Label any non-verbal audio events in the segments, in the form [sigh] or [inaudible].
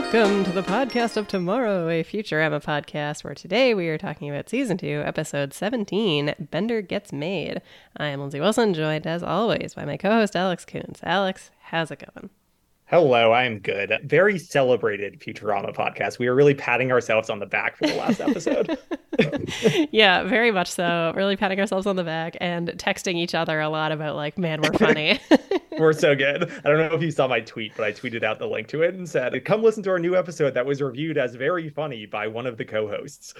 Welcome to the podcast of tomorrow, a Futurama podcast where today we are talking about season two, episode 17 Bender Gets Made. I am Lindsay Wilson, joined as always by my co host Alex Kuntz. Alex, how's it going? Hello, I'm good. Very celebrated Futurama podcast. We are really patting ourselves on the back for the last episode. [laughs] [laughs] yeah, very much so. Really patting ourselves on the back and texting each other a lot about like, man, we're funny. [laughs] we're so good. I don't know if you saw my tweet, but I tweeted out the link to it and said, "Come listen to our new episode that was reviewed as very funny by one of the co-hosts."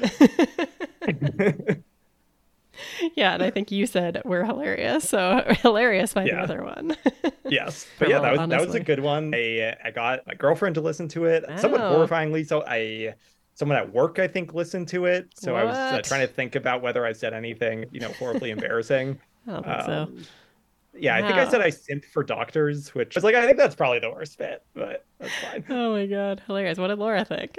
Yeah, and I think you said we're hilarious. So [laughs] hilarious by yeah. the other one. [laughs] yes, but yeah, that was honestly. that was a good one. I I got my girlfriend to listen to it, oh. somewhat horrifyingly. So I someone at work I think listened to it. So what? I was uh, trying to think about whether I said anything you know horribly [laughs] embarrassing. I don't think um, so. Yeah, I think I said I simped for doctors, which I was like I think that's probably the worst bit, but that's fine. Oh my god, hilarious! What did Laura think?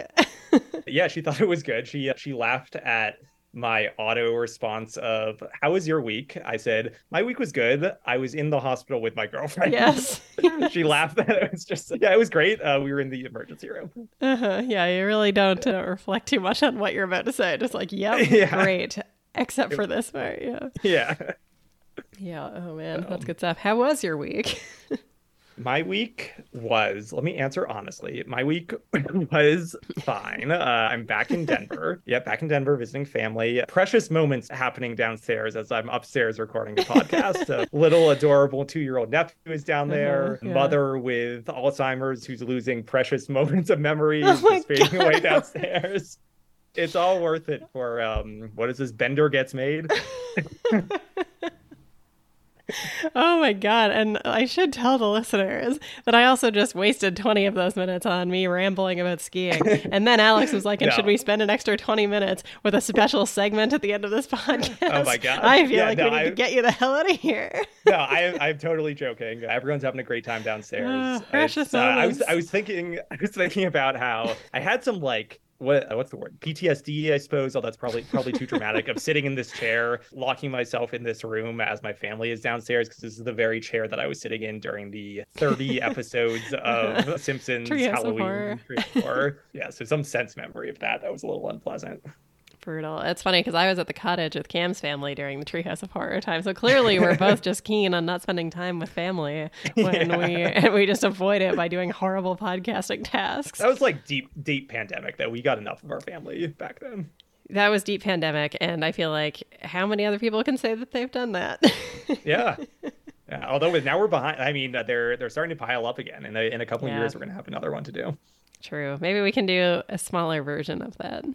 yeah, she thought it was good. She she laughed at my auto response of how was your week? I said my week was good. I was in the hospital with my girlfriend. Yes. [laughs] She laughed at it. Was just yeah it was great. Uh, we were in the emergency room. Uh-huh. yeah you really don't uh, reflect too much on what you're about to say. Just like yep [laughs] yeah. great. Except for this part. Yeah. Yeah. Yeah. Oh man. Um, that's good stuff. How was your week [laughs] my week was let me answer honestly. My week [laughs] was fine. Uh, i'm back in denver. [laughs] Yeah back in denver visiting family. Precious moments happening downstairs as i'm upstairs recording a podcast. A [laughs] little adorable two-year-old nephew is down there. Yeah. mother with alzheimer's who's losing precious moments of memory oh just fading away downstairs. It's all worth it for um what is this bender gets made oh my god. And i should tell the listeners that i also just wasted 20 of those minutes on me rambling about skiing. [laughs] And then alex was like and no. should we spend an extra 20 minutes with a special segment at the end of this podcast [laughs] oh my god. I feel yeah, like no, we need I, to get you the hell out of here. [laughs] No I, i'm totally joking. Everyone's having a great time [sighs] downstairs. Precious uh, I, was, I was thinking i was thinking about how i had some like what uh, what's the word? PTSD I suppose oh that's probably probably too dramatic of sitting in this chair locking myself in this room as my family is downstairs because this is the very chair that I was sitting in during the 30 [laughs] episodes of Simpsons Halloween horror. yeah so some sense memory of that that was a little unpleasant brutal. It's funny because I was at the cottage with Cam's family during the Treehouse of Horror time, so clearly we're [laughs] both just keen on not spending time with family [laughs] when yeah. we [laughs] and we just avoid it by doing horrible podcasting tasks. That was like deep, deep pandemic that we got enough of our family back then. That was deep pandemic, and I feel like how many other people can say that they've done that? yeah. Yeah, although now we're behind. I mean, uh, they're they're starting to pile up again. In a, in a couple yeah. of years, we're gonna have another one to do. True. Maybe we can do a smaller version of that.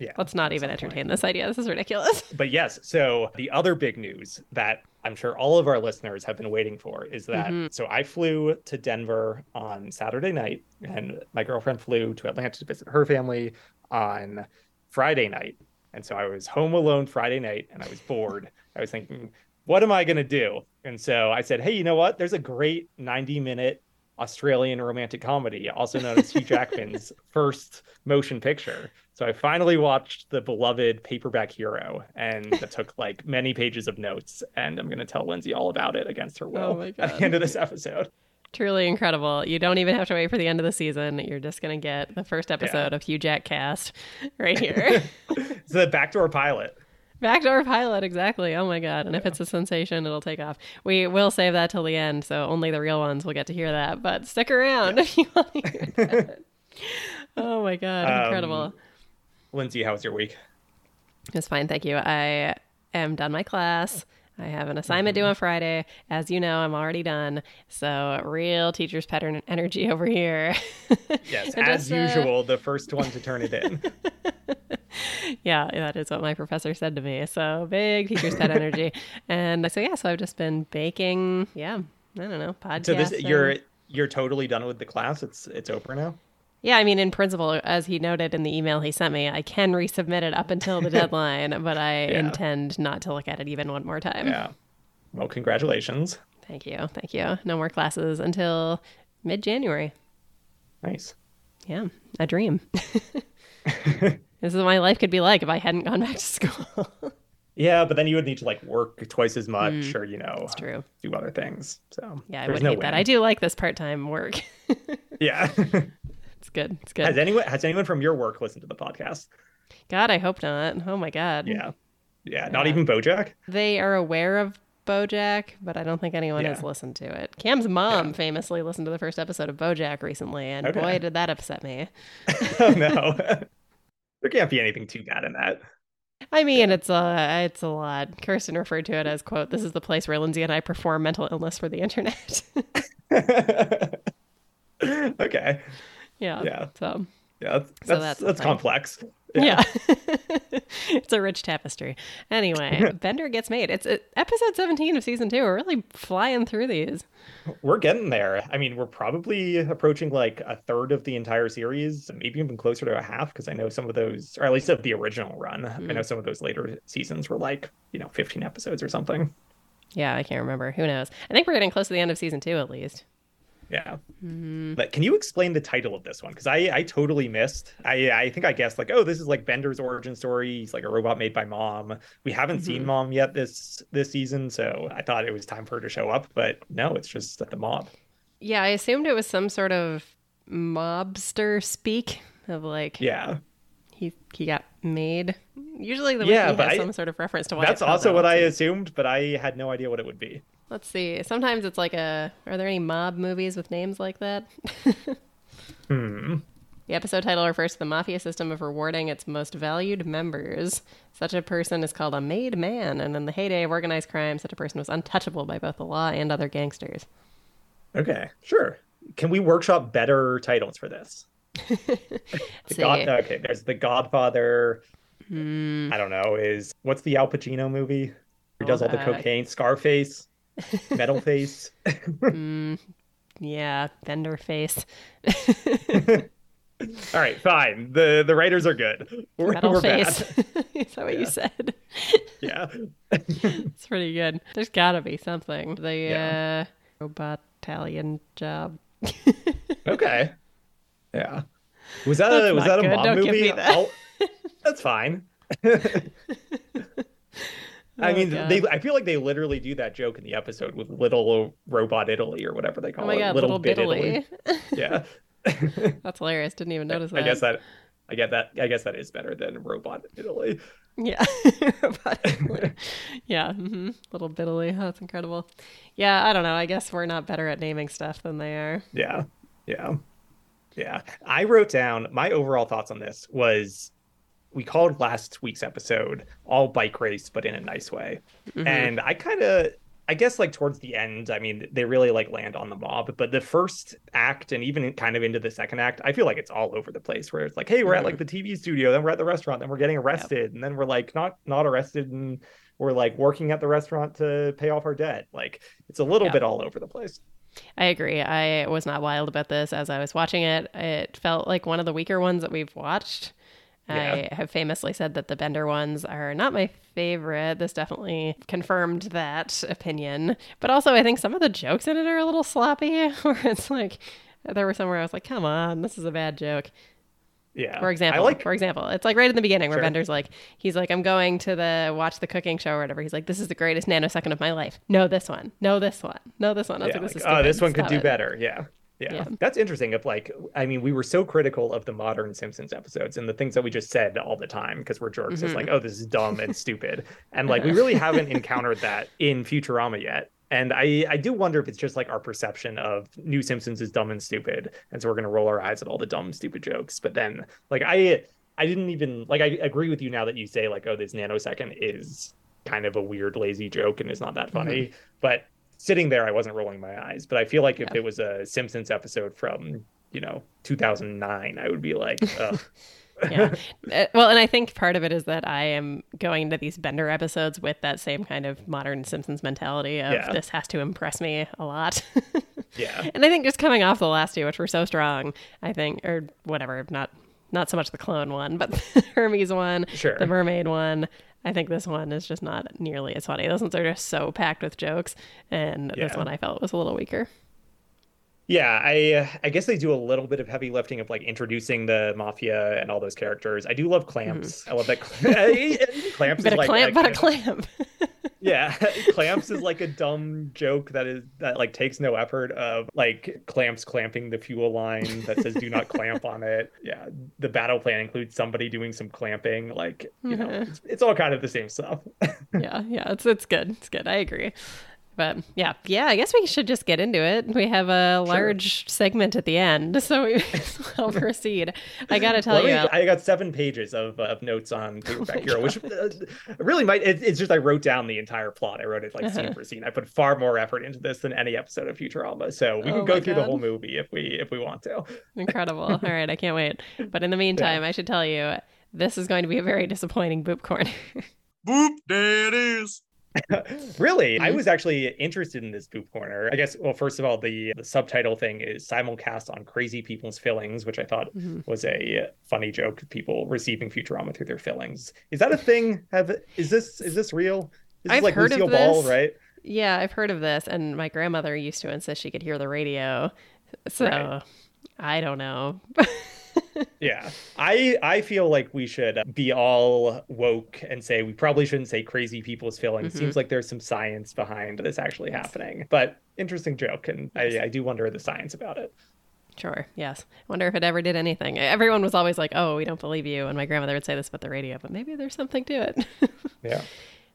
Yeah. Let's not even entertain this idea. This is ridiculous. [laughs] But yes, so the other big news that I'm sure all of our listeners have been waiting for is that mm-hmm. so I flew to Denver on Saturday night and my girlfriend flew to Atlanta to visit her family on Friday night. And so I was home alone Friday night and I was bored. I was thinking, what am I going to do? And so I said, hey, you know what? There's a great 90 minute Australian romantic comedy, also known as Hugh Jackman's [laughs] first motion picture. So I finally watched the beloved Paperback Hero, and it took like many pages of notes. And I'm going to tell Lindsay all about it against her will oh at the end of this episode. Truly incredible. You don't even have to wait for the end of the season. You're just going to get the first episode yeah. of Hugh Jack cast right [laughs] here. it's the backdoor pilot. Backdoor pilot, exactly. Oh my god! And if it's a sensation, it'll take off. We will save that till the end, so only the real ones will get to hear that. But stick around yeah. if you want to hear [laughs] that. oh my god! Um, incredible. Um, Lindsay, how was your week? It's fine, thank you. I am done my class. I have an assignment mm-hmm. due on Friday. As you know, I'm already done. So, real teacher's pattern energy over here. yes, [laughs] as just, usual, uh... the first one to turn it in. [laughs] [laughs] yeah, that is what my professor said to me. So, big teacher's pet energy. [laughs] And so, yeah, so I've just been baking. Yeah, I don't know, podcast. So this you're you're totally done with the class. It's it's over now. Yeah, I mean, in principle, as he noted in the email he sent me, I can resubmit it up until the [laughs] deadline, but I yeah. intend not to look at it even one more time. Yeah. Well, congratulations. Thank you. Thank you. No more classes until mid January. Nice. Yeah, a dream. This is what my life could be like if I hadn't gone back to school. [laughs] yeah, but then you would need to like work twice as much mm, or, you know, true. do other things. So, yeah, I would no hate that. I do like this part time work. [laughs] yeah [laughs] It's good. It's good. Has anyone has anyone from your work listened to the podcast? God, I hope not. Oh my God. Yeah. Yeah. Not even Bojack? They are aware of Bojack, but I don't think anyone Yeah. has listened to it. Cam's mom Yeah. famously listened to the first episode of Bojack recently, and Okay. boy, did that upset me. oh no. There can't be anything too bad in that. I mean, it's a it's a lot. Kirsten referred to it as quote, "This is the place where Lindsay and I perform mental illness for the internet." [laughs] okay. [laughs] yeah. Yeah. So Yeah. That's So that's, that's that's, the thing. complex. Yeah, [laughs] it's a rich tapestry. Anyway, [laughs] Bender gets made. It's uh, episode seventeen of season two. We're really flying through these. We're getting there. I mean, we're probably approaching like a third of the entire series, maybe even closer to a half, because I know some of those, or at least of the original run. I know some of those later seasons were like, you know, 15 episodes or something. Yeah, I can't remember. Who knows? I think we're getting close to the end of season two, at least. Yeah. Mm-hmm. But can you explain the title of this one? Because I, I totally missed. I, I think I guessed like, oh, this is like Bender's origin story. He's like a robot made by Mom. We haven't seen Mhm. Mom yet this this season, so I thought it was time for her to show up. But no, it's just that the mob. Yeah, I assumed it was some sort of mobster speak of like Yeah. he he got made. Usually the Yeah, wiki but has I- some sort of reference to why. That's also what I assumed, but I had no idea what it would be. Let's see. Sometimes it's like a. Are there any mob movies with names like that? [laughs] Hmm. The episode title refers to the mafia system of rewarding its most valued members. Such a person is called a made man, and in the heyday of organized crime, such a person was untouchable by both the law and other gangsters. Okay, sure. Can we workshop better titles for this? [laughs] The. God, okay, there's The Godfather. Hmm. I don't know. Is what's the Al Pacino movie? Who does all the Uh, cocaine? Scarface, [laughs] Metal Face. Mm, yeah, Bender face. [laughs] All right, fine. The the writers are good. We're, Metal we're face. bad. [laughs] Is that what Yeah. you said? Yeah. It's pretty good. There's gotta be something. The Yeah. uh, robot Italian job. Okay. Yeah. Was that That's a was that a good. mom Don't movie? that. That's fine. I Oh, mean, God. they. I feel like they literally do that joke in the episode with Little Robot Italy or whatever they call Oh my it. god, Little, little Bit Bitaly. [laughs] Yeah. [laughs] That's hilarious. Didn't even notice that. I guess that. I get that. I guess that is better than Robot Italy. Yeah. [laughs] Robot Italy. yeah. hmm Little Bitaly. Oh, that's incredible. Yeah, I don't know. I guess we're not better at naming stuff than they are. Yeah. Yeah. Yeah. I wrote down my overall thoughts on this was we called last week's episode all bike race, but in a nice way. Mhm. And I kind of I guess like towards the end, I mean, they really like land on the mob, but the first act and even kind of into the second act, I feel like it's all over the place where it's like, hey, we're at like the TV studio, then we're at the restaurant, then we're getting arrested, and then we're like not not arrested and we're like working at the restaurant to pay off our debt. Like it's a little Yeah. bit all over the place. I agree. I was not wild about this as I was watching it. It felt like one of the weaker ones that we've watched. Yeah. I have famously said that the Bender ones are not my favorite. This definitely confirmed that opinion. But also, I think some of the jokes in it are a little sloppy, [laughs] where it's like, there were somewhere I was like, come on, this is a bad joke. Yeah. For example, like for example, it's like right in the beginning where Sure. Bender's like, he's like, I'm going to the watch the cooking show or whatever. He's like, this is the greatest nanosecond of my life. No, this one. No, this one. No, this one. I was yeah, like, this like, is oh, this one could Stop do it." better. Yeah. Yeah. Yeah. That's interesting. If like, I mean, we were so critical of the modern Simpsons episodes and the things that we just said all the time because we're jerks. It's Mhm. like, oh, this is dumb and stupid. And like, we [laughs] really haven't encountered that in Futurama yet. And I, I do wonder if it's just like our perception of New Simpsons is dumb and stupid, and so we're gonna roll our eyes at all the dumb, stupid jokes. But then, like, I, I didn't even like. I agree with you now that you say like, oh, this nanosecond is kind of a weird, lazy joke and is not that funny. But sitting there, I wasn't rolling my eyes. But I feel like if Yeah. it was a Simpsons episode from you know 2009, I would be like, [laughs] Ugh. yeah. [laughs] Uh, well, and I think part of it is that I am going to these Bender episodes with that same kind of modern Simpsons mentality of Yeah. this has to impress me a lot. [laughs] yeah, and I think just coming off the last two, which were so strong, I think, or whatever, not not so much the clone one, but the Hermes one, Sure. the mermaid one. I think this one is just not nearly as funny. Those ones are just so packed with jokes, and this one I felt was a little weaker. Yeah, I uh, I guess they do a little bit of heavy lifting of like introducing the mafia and all those characters. I do love Clamps. I love that [laughs] Clamps Mm-hmm. Bit is of like clamp, like, but a clamp. [laughs] yeah, [laughs] clamps is like a dumb joke that is that like takes no effort of like clamps clamping the fuel line that says do not clamp on it. Yeah, the battle plan includes somebody doing some clamping. Like you know, it's, it's all kind of the same stuff. yeah, yeah, it's it's good. It's good. I agree. But yeah, yeah, I guess we should just get into it. We have a large segment at the end, so we [laughs] [laughs] will proceed. I got to tell Let you, I got seven pages of, of notes on [laughs] Paperback Hero, which uh, really might. It, it's just I wrote down the entire plot. I wrote it like Uh-huh. scene for scene. I put far more effort into this than any episode of Futurama. So we can Oh go my through the whole movie if we if we want to. incredible. All right, I can't wait. But in the meantime, I should tell you, this is going to be a very disappointing boop corner. Boop, there it is. [laughs] really, I Mhm. was actually interested in this Boop Corner. I guess. Well, first of all, the, the subtitle thing is simulcast on crazy people's fillings, which I thought Mhm. was a funny joke. Of people receiving Futurama through their fillings. Is that a thing? Have is this is this real? This I've is like heard of Lucille Ball, right? Yeah, I've heard of this, and my grandmother used to insist she could hear the radio. So Right. I don't know. [laughs] Yeah. I I feel like we should be all woke and say we probably shouldn't say crazy people's feelings. Mhm. Seems like there's some science behind this actually happening. But interesting joke and Yes. I, I do wonder the science about it. Sure. Yes. Wonder if it ever did anything. Everyone was always like, "Oh, we don't believe you," and my grandmother would say this about the radio, but maybe there's something to it. Yeah. [laughs]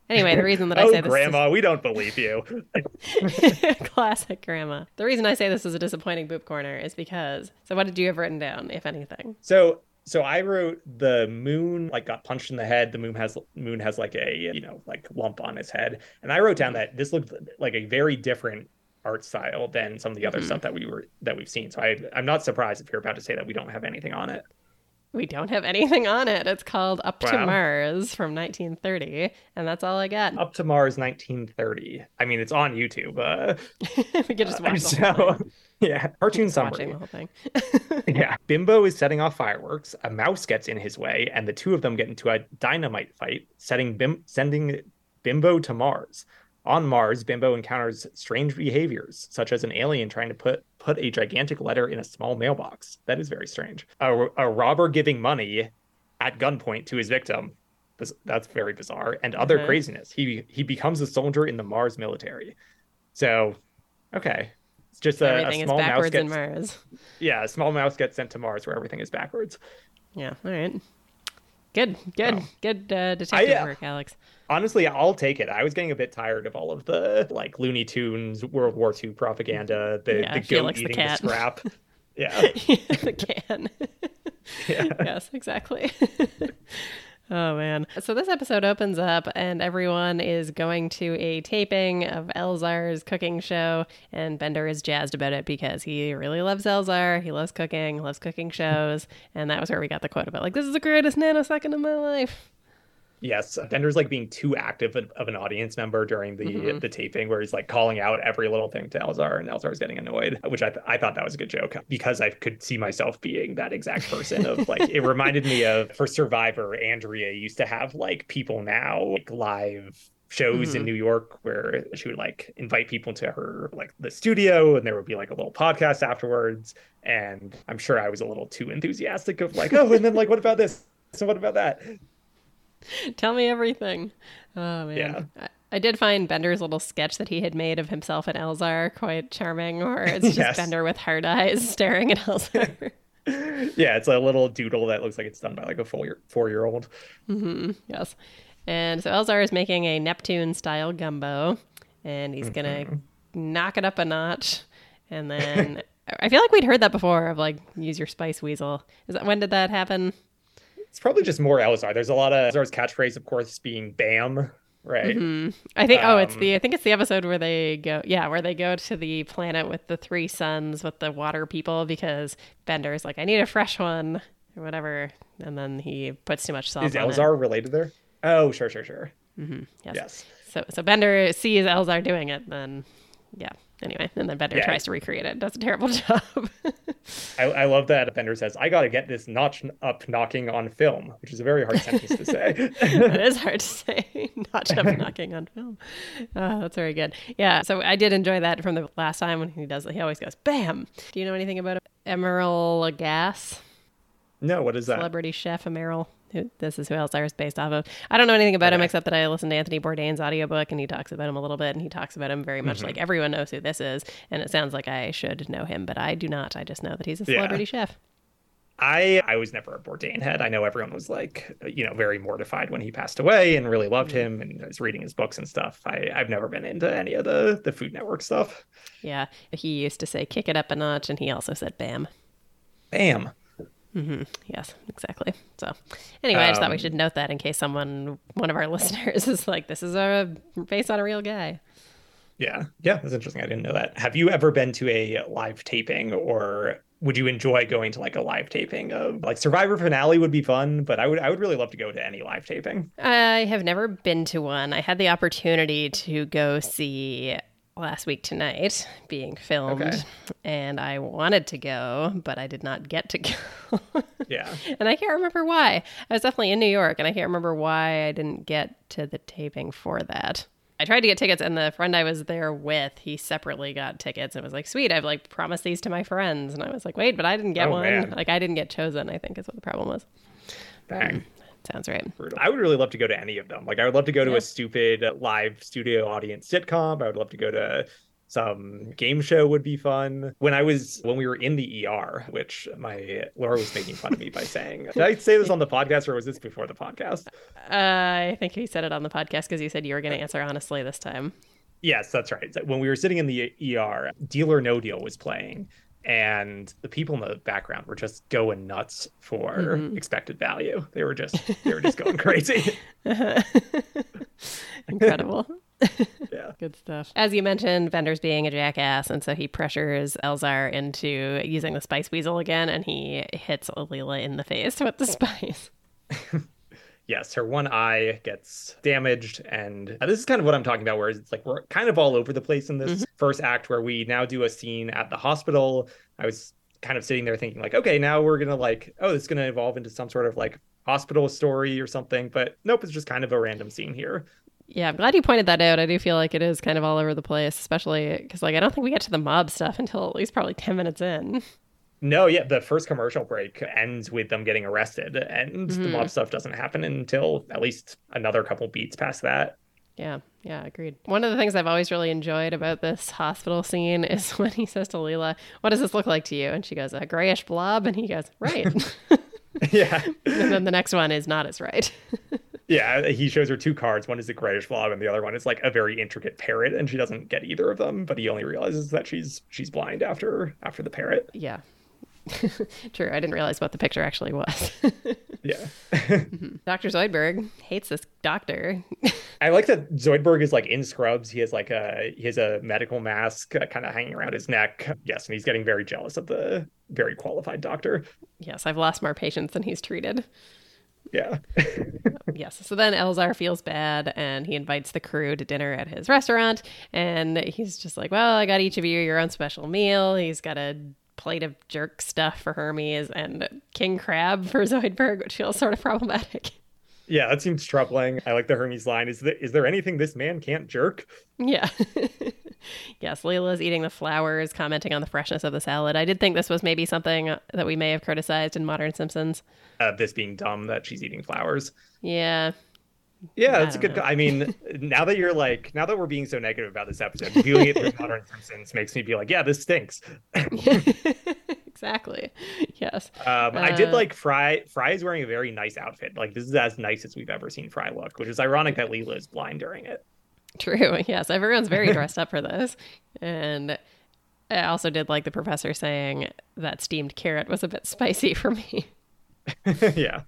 anyway, the reason that I [laughs] oh, say this grandma, we don't believe you. [laughs] classic grandma. The reason I say this is a disappointing boop corner is because. So, what did you have written down, if anything? So so I wrote the moon like got punched in the head. The moon has moon has like a you know like lump on his head, and I wrote down that this looked like a very different art style than some of the other Mhm. stuff that we were that we've seen. So I I'm not surprised if you're about to say that we don't have anything on it. We don't have anything on it. It's called Up to Mars from 1930, and that's all I got. Up to Mars 1930. I mean, it's on YouTube. Uh, [laughs] we could just watch the so, [laughs] yeah, cartoon summary. the whole thing. [laughs] Yeah, Bimbo is setting off fireworks. A mouse gets in his way, and the two of them get into a dynamite fight, setting Bim- sending Bimbo to Mars. On Mars, Bimbo encounters strange behaviors, such as an alien trying to put put a gigantic letter in a small mailbox. That is very strange. A, a robber giving money at gunpoint to his victim. This- That's very bizarre. And other Mhm. craziness. He he becomes a soldier in the Mars military. So, okay, it's just a, a Everything is small mouse backwards in gets Mars. yeah, a small mouse gets sent to Mars where everything is backwards. Yeah. All right. Good. Good. Oh. Good uh, detective I, uh, work, Alex. Honestly, I'll take it. I was getting a bit tired of all of the like Looney Tunes World War II propaganda, the, Yeah, the goat the eating cat. the scrap. [laughs] [laughs] Yeah. the can. [laughs] Yeah. yes, exactly. Oh man. So this episode opens up and everyone is going to a taping of Elzar's cooking show and Bender is jazzed about it because he really loves Elzar. He loves cooking, loves cooking shows, and that was where we got the quote about like this is the greatest nanosecond of my life. Yes, Bender's like being too active of an audience member during the Mhm. the taping, where he's like calling out every little thing to Elzar, and Elzar's getting annoyed, which I th- I thought that was a good joke because I could see myself being that exact person. Of [laughs] like, it reminded me of for Survivor, Andrea used to have like people now like live shows in Mhm. New York where she would like invite people to her like the studio and there would be like a little podcast afterwards and I'm sure I was a little too enthusiastic of like oh and then like what about this so what about that [laughs] Tell me everything. Oh man. Yeah. I, I did find Bender's little sketch that he had made of himself and Elzar quite charming, or it's just Yes. Bender with hard eyes [laughs] staring at Elzar. [laughs] yeah, it's a little doodle that looks like it's done by like a four year four year old. hmm Yes. And so Elzar is making a Neptune style gumbo, and he's gonna Mm-hmm. knock it up a notch, and then I feel like we'd heard that before of like use your spice weasel. Is that when did that happen? It's probably just more Elzar. There's a lot of Elzar's catchphrase, of course, being "Bam," right? hmm I think. oh, it's Um, the. I think it's the episode where they go. Yeah, where they go to the planet with the three suns with the water people because Bender's like, I need a fresh one or whatever, and then he puts too much salt. Is on Elzar related there? Oh, sure, sure, sure. It. hmm Yes. Yes. So so Bender sees Elzar doing it, then yeah. Anyway, and then Bender Yeah. tries to recreate it. Does a terrible [laughs] job. I, I love that Bender says, "I got to get this notch up knocking on film," which is a very hard sentence to say. [laughs] it is hard to say. [laughs] Notch up knocking on film. Uh, that's very good. Yeah. So I did enjoy that from the last time when he does. It. He always goes bam. Do you know anything about Emeril Lagasse, no, what is that? celebrity chef Emeril, who, this is who is based off of. I don't know anything about him except that I listened to Anthony Bourdain's audiobook and he talks about him a little bit and he talks about him very much Mm-hmm. like everyone knows who this is. And it sounds like I should know him, but I do not. I just know that he's a Yeah. celebrity chef. I I was never a Bourdain head. I know everyone was like, you know, very mortified when he passed away and really loved him and was reading his books and stuff. I I've never been into any of the the Food Network stuff. Yeah. He used to say kick it up a notch and he also said bam. Bam. Yes, exactly. So, anyway, I just thought we Um, should note that in case someone, one of our [laughs] listeners, is like, "This is a based on a real guy." Yeah, yeah, that's interesting. I didn't know that. Have you ever been to a live taping, or would you enjoy going to like a live taping of like Survivor finale would be fun, but I would I would really love to go to any live taping. I have never been to one. I had the opportunity to go see last week tonight being filmed, Okay. and I wanted to go, but I did not get to [laughs] go. Yeah, and I can't remember why. I was definitely in New York, and I can't remember why I didn't get to the taping for that. I tried to get tickets, and the friend I was there with, he separately got tickets and was like, "Sweet, I've like promised these to my friends," and I was like, "Wait, but I didn't get Oh, one. man. Like, I didn't get chosen. I think is what the problem was." bang. Sounds right. Brutal. I would really love to go to any of them. Like I would love to go to Yeah. a stupid live studio audience sitcom. I would love to go to some game show would be fun. When I was when we were in the ER, which my Laura was making fun of me by [laughs] saying, did I say this on the podcast or was this before the podcast? Uh, I think he said it on the podcast because you said you were going to answer honestly this time. Yes, that's right. When we were sitting in the ER, Deal or No Deal was playing, and the people in the background were just going nuts for Mhm. expected value. They were just [laughs] they were just going crazy. [laughs] [laughs] Incredible. Yeah. Good stuff. As you mentioned, Bender's being a jackass, and so he pressures Elzar into using the spice weasel again, and he hits Alila in the face with the spice. Yes, her one eye gets damaged, and uh, this is kind of what I'm talking about. Where it's like we're kind of all over the place in this mm-hmm. first act, where we now do a scene at the hospital. I was kind of sitting there thinking, like, okay, now we're gonna like, oh, this is gonna evolve into some sort of like hospital story or something. But nope, it's just kind of a random scene here. Yeah, I'm glad you pointed that out. I do feel like it is kind of all over the place, especially because, like, I don't think we get to the mob stuff until at least probably 10 minutes in. No, yeah, the first commercial break ends with them getting arrested, and the Mhm. mob stuff doesn't happen until at least another couple beats past that. Yeah, yeah, agreed. One of the things I've always really enjoyed about this hospital scene [laughs] is when he says to Leela, What does this look like to you? And she goes, A grayish blob. And he goes, Right. [laughs] [laughs] yeah. and then the next one is not as right. Yeah, he shows her two cards. One is a grayish blob, and the other one is like a very intricate parrot, and she doesn't get either of them. But he only realizes that she's she's blind after after the parrot. yeah. [laughs] True. I didn't realize what the picture actually was. Yeah, [laughs] Dr. Zoidberg hates this doctor. [laughs] I like that Zoidberg is like in scrubs. He has like a he has a medical mask uh, kind of hanging around his neck. Yes, and he's getting very jealous of the very qualified doctor. yes, I've lost more patients than he's treated. Yeah, Yes. So then Elzar feels bad and he invites the crew to dinner at his restaurant. And he's just like, Well, I got each of you your own special meal. He's got a plate of jerk stuff for Hermes and king crab for [laughs] Zoidberg, which feels sort of problematic. yeah, that seems troubling. I like the Hermes line. Is there is there anything this man can't jerk? Yeah. [laughs] yes, Leela's eating the flowers, commenting on the freshness of the salad. I did think this was maybe something that we may have criticized in Modern Simpsons. Uh, this being dumb that she's eating flowers. Yeah. Yeah, that's a good. know. I mean, now that you're like, now that we're being so negative about this episode, viewing it through [laughs] modern Simpsons makes me be like, yeah, this stinks. [laughs] [laughs] exactly. Yes. Um, I did Uh, like Fry. Fry is wearing a very nice outfit. Like this is as nice as we've ever seen Fry look, which is ironic that Leela is blind during it. True. Yes, everyone's very dressed up for this. And I also did like the professor saying that steamed carrot was a bit spicy for me. yeah,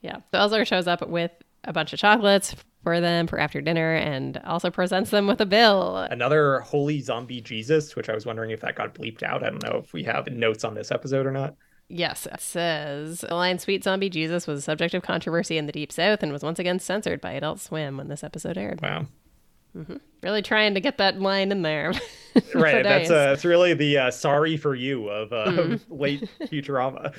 yeah. So Elzar shows up with a bunch of chocolates for them for after dinner and also presents them with a bill. another holy zombie Jesus, which I was wondering if that got bleeped out. I don't know if we have notes on this episode or not. Yes, it says the line Sweet Zombie Jesus was a subject of controversy in the Deep South and was once again censored by Adult Swim when this episode aired. Wow. Really trying to get that line in there. [laughs] right. That's uh, it's really the uh, sorry for you of uh, Mm-hmm. [laughs] late Futurama.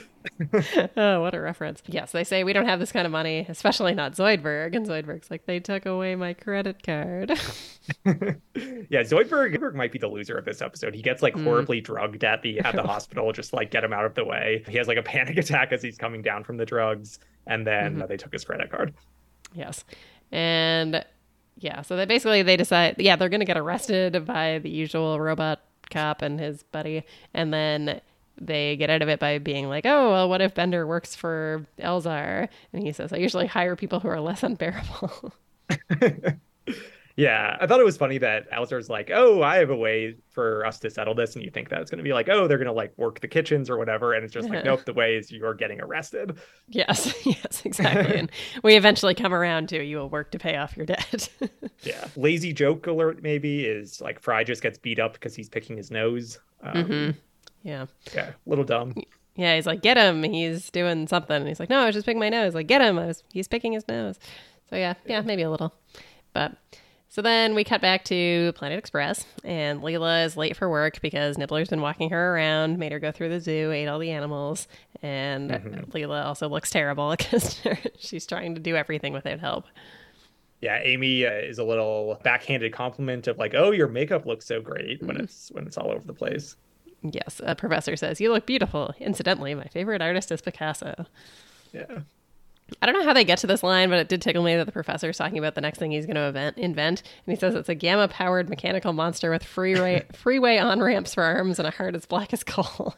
[laughs] oh, what a reference. Yes, they say we don't have this kind of money, especially not Zoidberg. And Zoidberg's like, they took away my credit card. yeah, Zoidberg, Zoidberg might be the loser of this episode. He gets like Mm. horribly drugged at the at the hospital, just like get him out of the way. He has like a panic attack as he's coming down from the drugs, and then Mm-hmm. they took his credit card. yes. And yeah, so they basically they decide yeah, they're gonna get arrested by the usual robot cop and his buddy, and then they get out of it by being like, Oh, well, what if Bender works for Elzar? And he says, I usually hire people who are less unbearable. [laughs] [laughs] Yeah, I thought it was funny that Elzar's like, "Oh, I have a way for us to settle this," and you think that it's going to be like, "Oh, they're going to like work the kitchens or whatever," and it's just like, [laughs] "Nope, the way is you're getting arrested." yes, [laughs] yes, exactly. and we eventually come around to you will work to pay off your debt. [laughs] Yeah, lazy joke alert maybe is like Fry just gets beat up because he's picking his nose. Um, Mm-hmm. yeah. Yeah, a little dumb. Yeah, he's like, get him. He's doing something. And he's like, no, I was just picking my nose. Like, get him. I was, he's picking his nose. So yeah, yeah, maybe a little. But so then we cut back to Planet Express, and Leela is late for work because Nibbler's been walking her around, made her go through the zoo, ate all the animals, and Leela also looks terrible [laughs] because she's trying to do everything without help. Yeah, Amy uh, is a little backhanded compliment of like, "Oh, your makeup looks so great" when it's when it's all over the place. Yes, a professor says, You look beautiful. Incidentally, my favorite artist is Picasso. Yeah. I don't know how they get to this line, but it did tickle me that the professor's talking about the next thing he's going to event, invent. And he says it's a gamma powered mechanical monster with freeway, [laughs] freeway on ramps for arms and a heart as black as coal.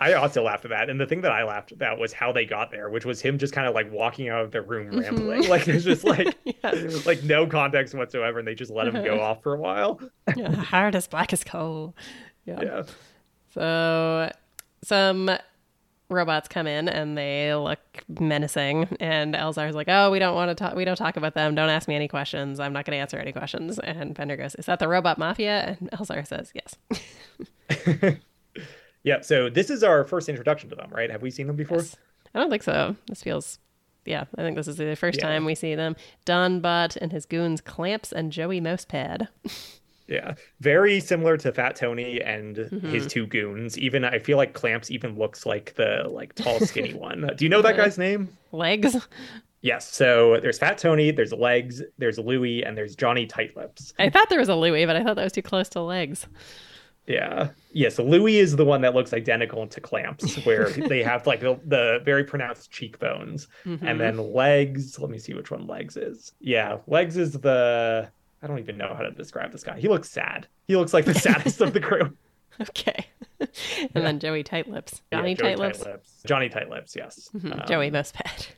I also laughed at that. And the thing that I laughed about was how they got there, which was him just kind of like walking out of the room mm-hmm. rambling. Like there's just [laughs] like Yes. like no context whatsoever, and they just let him go uh-huh. off for a while. yeah, heart as black as coal. Yeah. [laughs] yeah. So some robots come in and they look menacing and Elzar's like, "Oh, we don't want to talk we don't talk about them. Don't ask me any questions. I'm not going to answer any questions." And Bender goes, "Is that the robot mafia?" And Elzar says, "Yes." [laughs] [laughs] Yeah. So this is our first introduction to them, right? Have we seen them before? Yes. I don't think so. This feels yeah, I think this is the first Yeah. time we see them. Don Bot and his goons Clamps and Joey Mousepad. [laughs] Yeah. Very similar to Fat Tony and his Mm-hmm. two goons. Even I feel like Clamps even looks like the like tall, skinny [laughs] one. Do you know that guy's name? Legs. Yes. So there's Fat Tony, there's Legs, there's Louie, and there's Johnny Tightlips. I thought there was a Louis, but I thought that was too close to legs. Yeah. Yeah. So Louis is the one that looks identical to Clamps, where [laughs] they have like the, the very pronounced cheekbones. Mm-hmm. And then Legs, let me see which one Legs is. Yeah. Legs is the, I don't even know how to describe this guy. He looks sad. He looks like the [laughs] saddest of the crew. Okay. [laughs] and then Joey Tightlips. Yeah, Johnny Joey Tightlips. Tightlips. Johnny Tightlips, yes. Um, Joey Mousepad.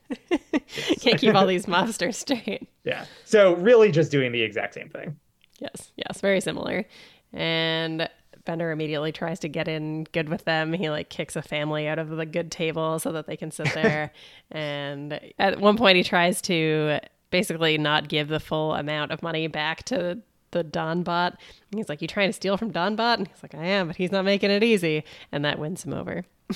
[laughs] Can't keep all these mobsters straight. Yeah. So really just doing the exact same thing. Yes, yes, very similar. And Bender immediately tries to get in good with them. He like kicks a family out of the good table so that they can sit there. and at one point, he tries to basically not give the full amount of money back to the Don bot. And he's like, You trying to steal from Don bot? And he's like, I am, but he's not making it easy. And that wins him over. [laughs]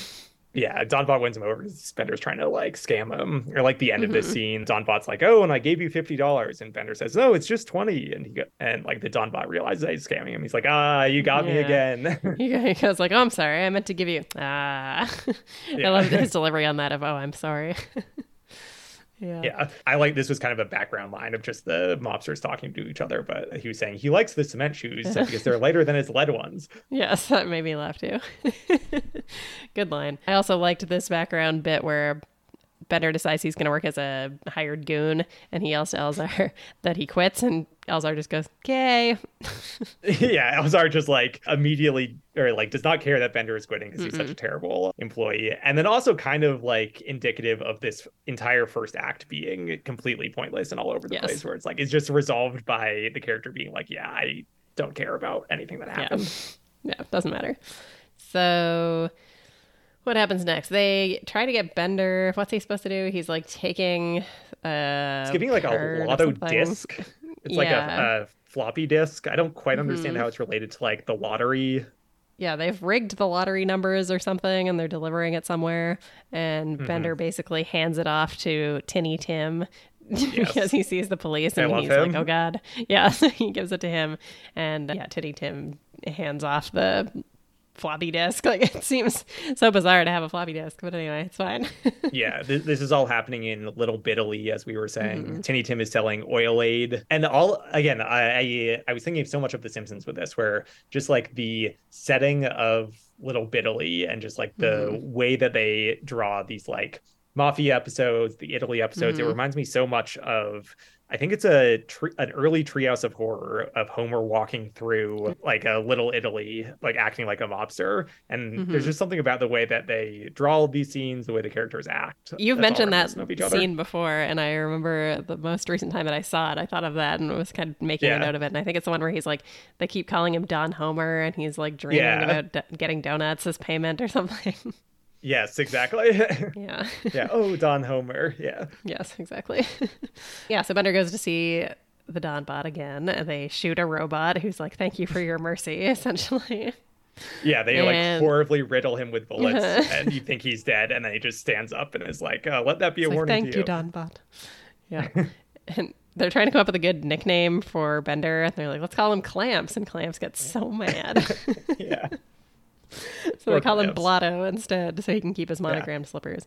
Yeah, Donbot wins him over because Spender's trying to like scam him. Or like the end of this Mm-hmm. scene, Donbot's like, "Oh, and I gave you fifty dollars," and Bender says, "No, it's just 20 And he go- and like the Donbot realizes that he's scamming him. He's like, "Ah, you got me again." [laughs] He he goes like, "Oh, I'm sorry. I meant to give you." Ah, [laughs] Yeah. I love his delivery on that. Of, "Oh, I'm sorry." Yeah. yeah, I like this was kind of a background line of just the mobsters talking to each other, but he was saying he likes the cement shoes [laughs] because they're lighter than his lead ones. Yes, [laughs] that made me laugh too. [laughs] Good line. I also liked this background bit where Bender decides he's going to work as a hired goon, and he yells to Elzar that he quits, and Elzar just goes, "Okay." [laughs] yeah, Elzar just like immediately or like does not care that Bender is quitting because he's such a terrible employee. And then also kind of like indicative of this entire first act being completely pointless and all over the Yes. place where it's like it's just resolved by the character being like, Yeah, I don't care about anything that happened. [laughs] Yeah, doesn't matter. So, what happens next? They try to get Bender. What's he supposed to do? He's like taking. Uh, It's giving like a card lotto disc. [laughs] It's like Yeah. Mm-hmm. a, a floppy disk. I don't quite understand how it's related to like the lottery. Yeah, they've rigged the lottery numbers or something and they're delivering it somewhere. And Mm-hmm. Bender basically hands it off to Tinny Tim [laughs] because he sees the police and he's him. like, "Oh God!" [laughs] Yeah, so [laughs] he gives it to him, and uh, yeah, Tinny Tim hands off the floppy disk. [laughs] Like it seems so bizarre to have a floppy disk, but anyway, it's fine. [laughs] yeah, th- this is all happening in Little Bitaly, as we were saying. Mm-hmm. Tinny Tim is selling Oil Aid, and all again. I, I I was thinking so much of The Simpsons with this, where just like the setting of Little Bitaly and just like the Mm-hmm. way that they draw these like mafia episodes, the Italy episodes. It Mhm. reminds me so much of. I think it's a an early Treehouse of Horror of Homer walking through like a little Italy, like acting like a mobster, and there's Mhm. just something about the way that they draw these scenes, the way the characters act. You've mentioned that reminiscent of each scene before, and I remember the most recent time that I saw it, I thought of that and was kind of making Yeah. a note of it. And I think it's the one where he's like, they keep calling him Don Homer, and he's like dreaming Yeah. about d- getting donuts as payment or [laughs] something. Yes, exactly. [laughs] yeah. yeah. Oh, Don Homer. Yeah. Yes, exactly. [laughs] yeah, so Bender goes to see the Don bot again. and They shoot a robot who's like, "Thank you for your mercy," [laughs] essentially. Yeah. They And- like horribly riddle him with bullets, and you think he's dead, and then he just stands up and is like, uh, "Let that be It's a like, warning Thank to you, you." Don bot. Yeah, and they're trying to come up with a good nickname for Bender, and they're like, "Let's call him Clamps," and Clamps gets so mad, yeah. [laughs] so they call him Blotto instead, so he can keep his monogrammed slippers.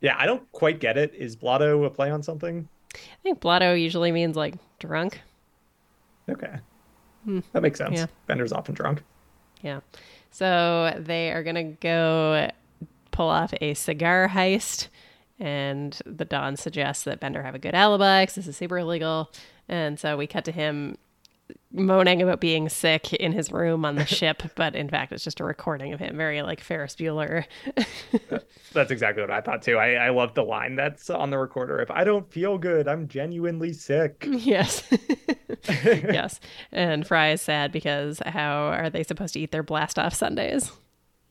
Yeah. I don't quite get it. Is Blotto a play on something? I think Blotto usually means like drunk. Okay. That makes sense. Hmm. Yeah. Bender's often drunk. Yeah. So they are going to go pull off a cigar heist. And the Don suggests that Bender have a good alibi because this is super illegal. And so we cut to him moaning about being sick in his room on the ship. [laughs] But in fact, it's just a recording of him, very like Ferris Bueller. [laughs] That's exactly what I thought too. I, I love the line that's on the recorder. If I don't feel good, I'm genuinely sick. [laughs] yes. yes. And Fry is sad because how are they supposed to eat their blast off Sundaes?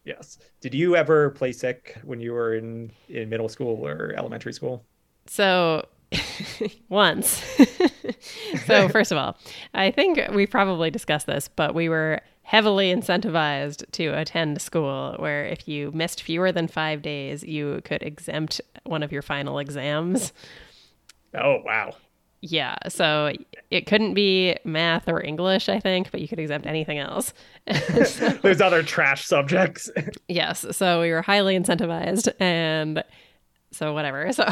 Yes. Did you ever play sick when you were in, in middle school or elementary school? So [laughs] once. [laughs] so first of all, I think we probably discussed this, but we were heavily incentivized to attend school where if you missed fewer than 5 days, you could exempt one of your final exams. Oh, wow. Yeah, so it couldn't be math or English, I think, but you could exempt anything else. [laughs] There's other trash subjects. Yes, so we were highly incentivized and so whatever. [laughs] So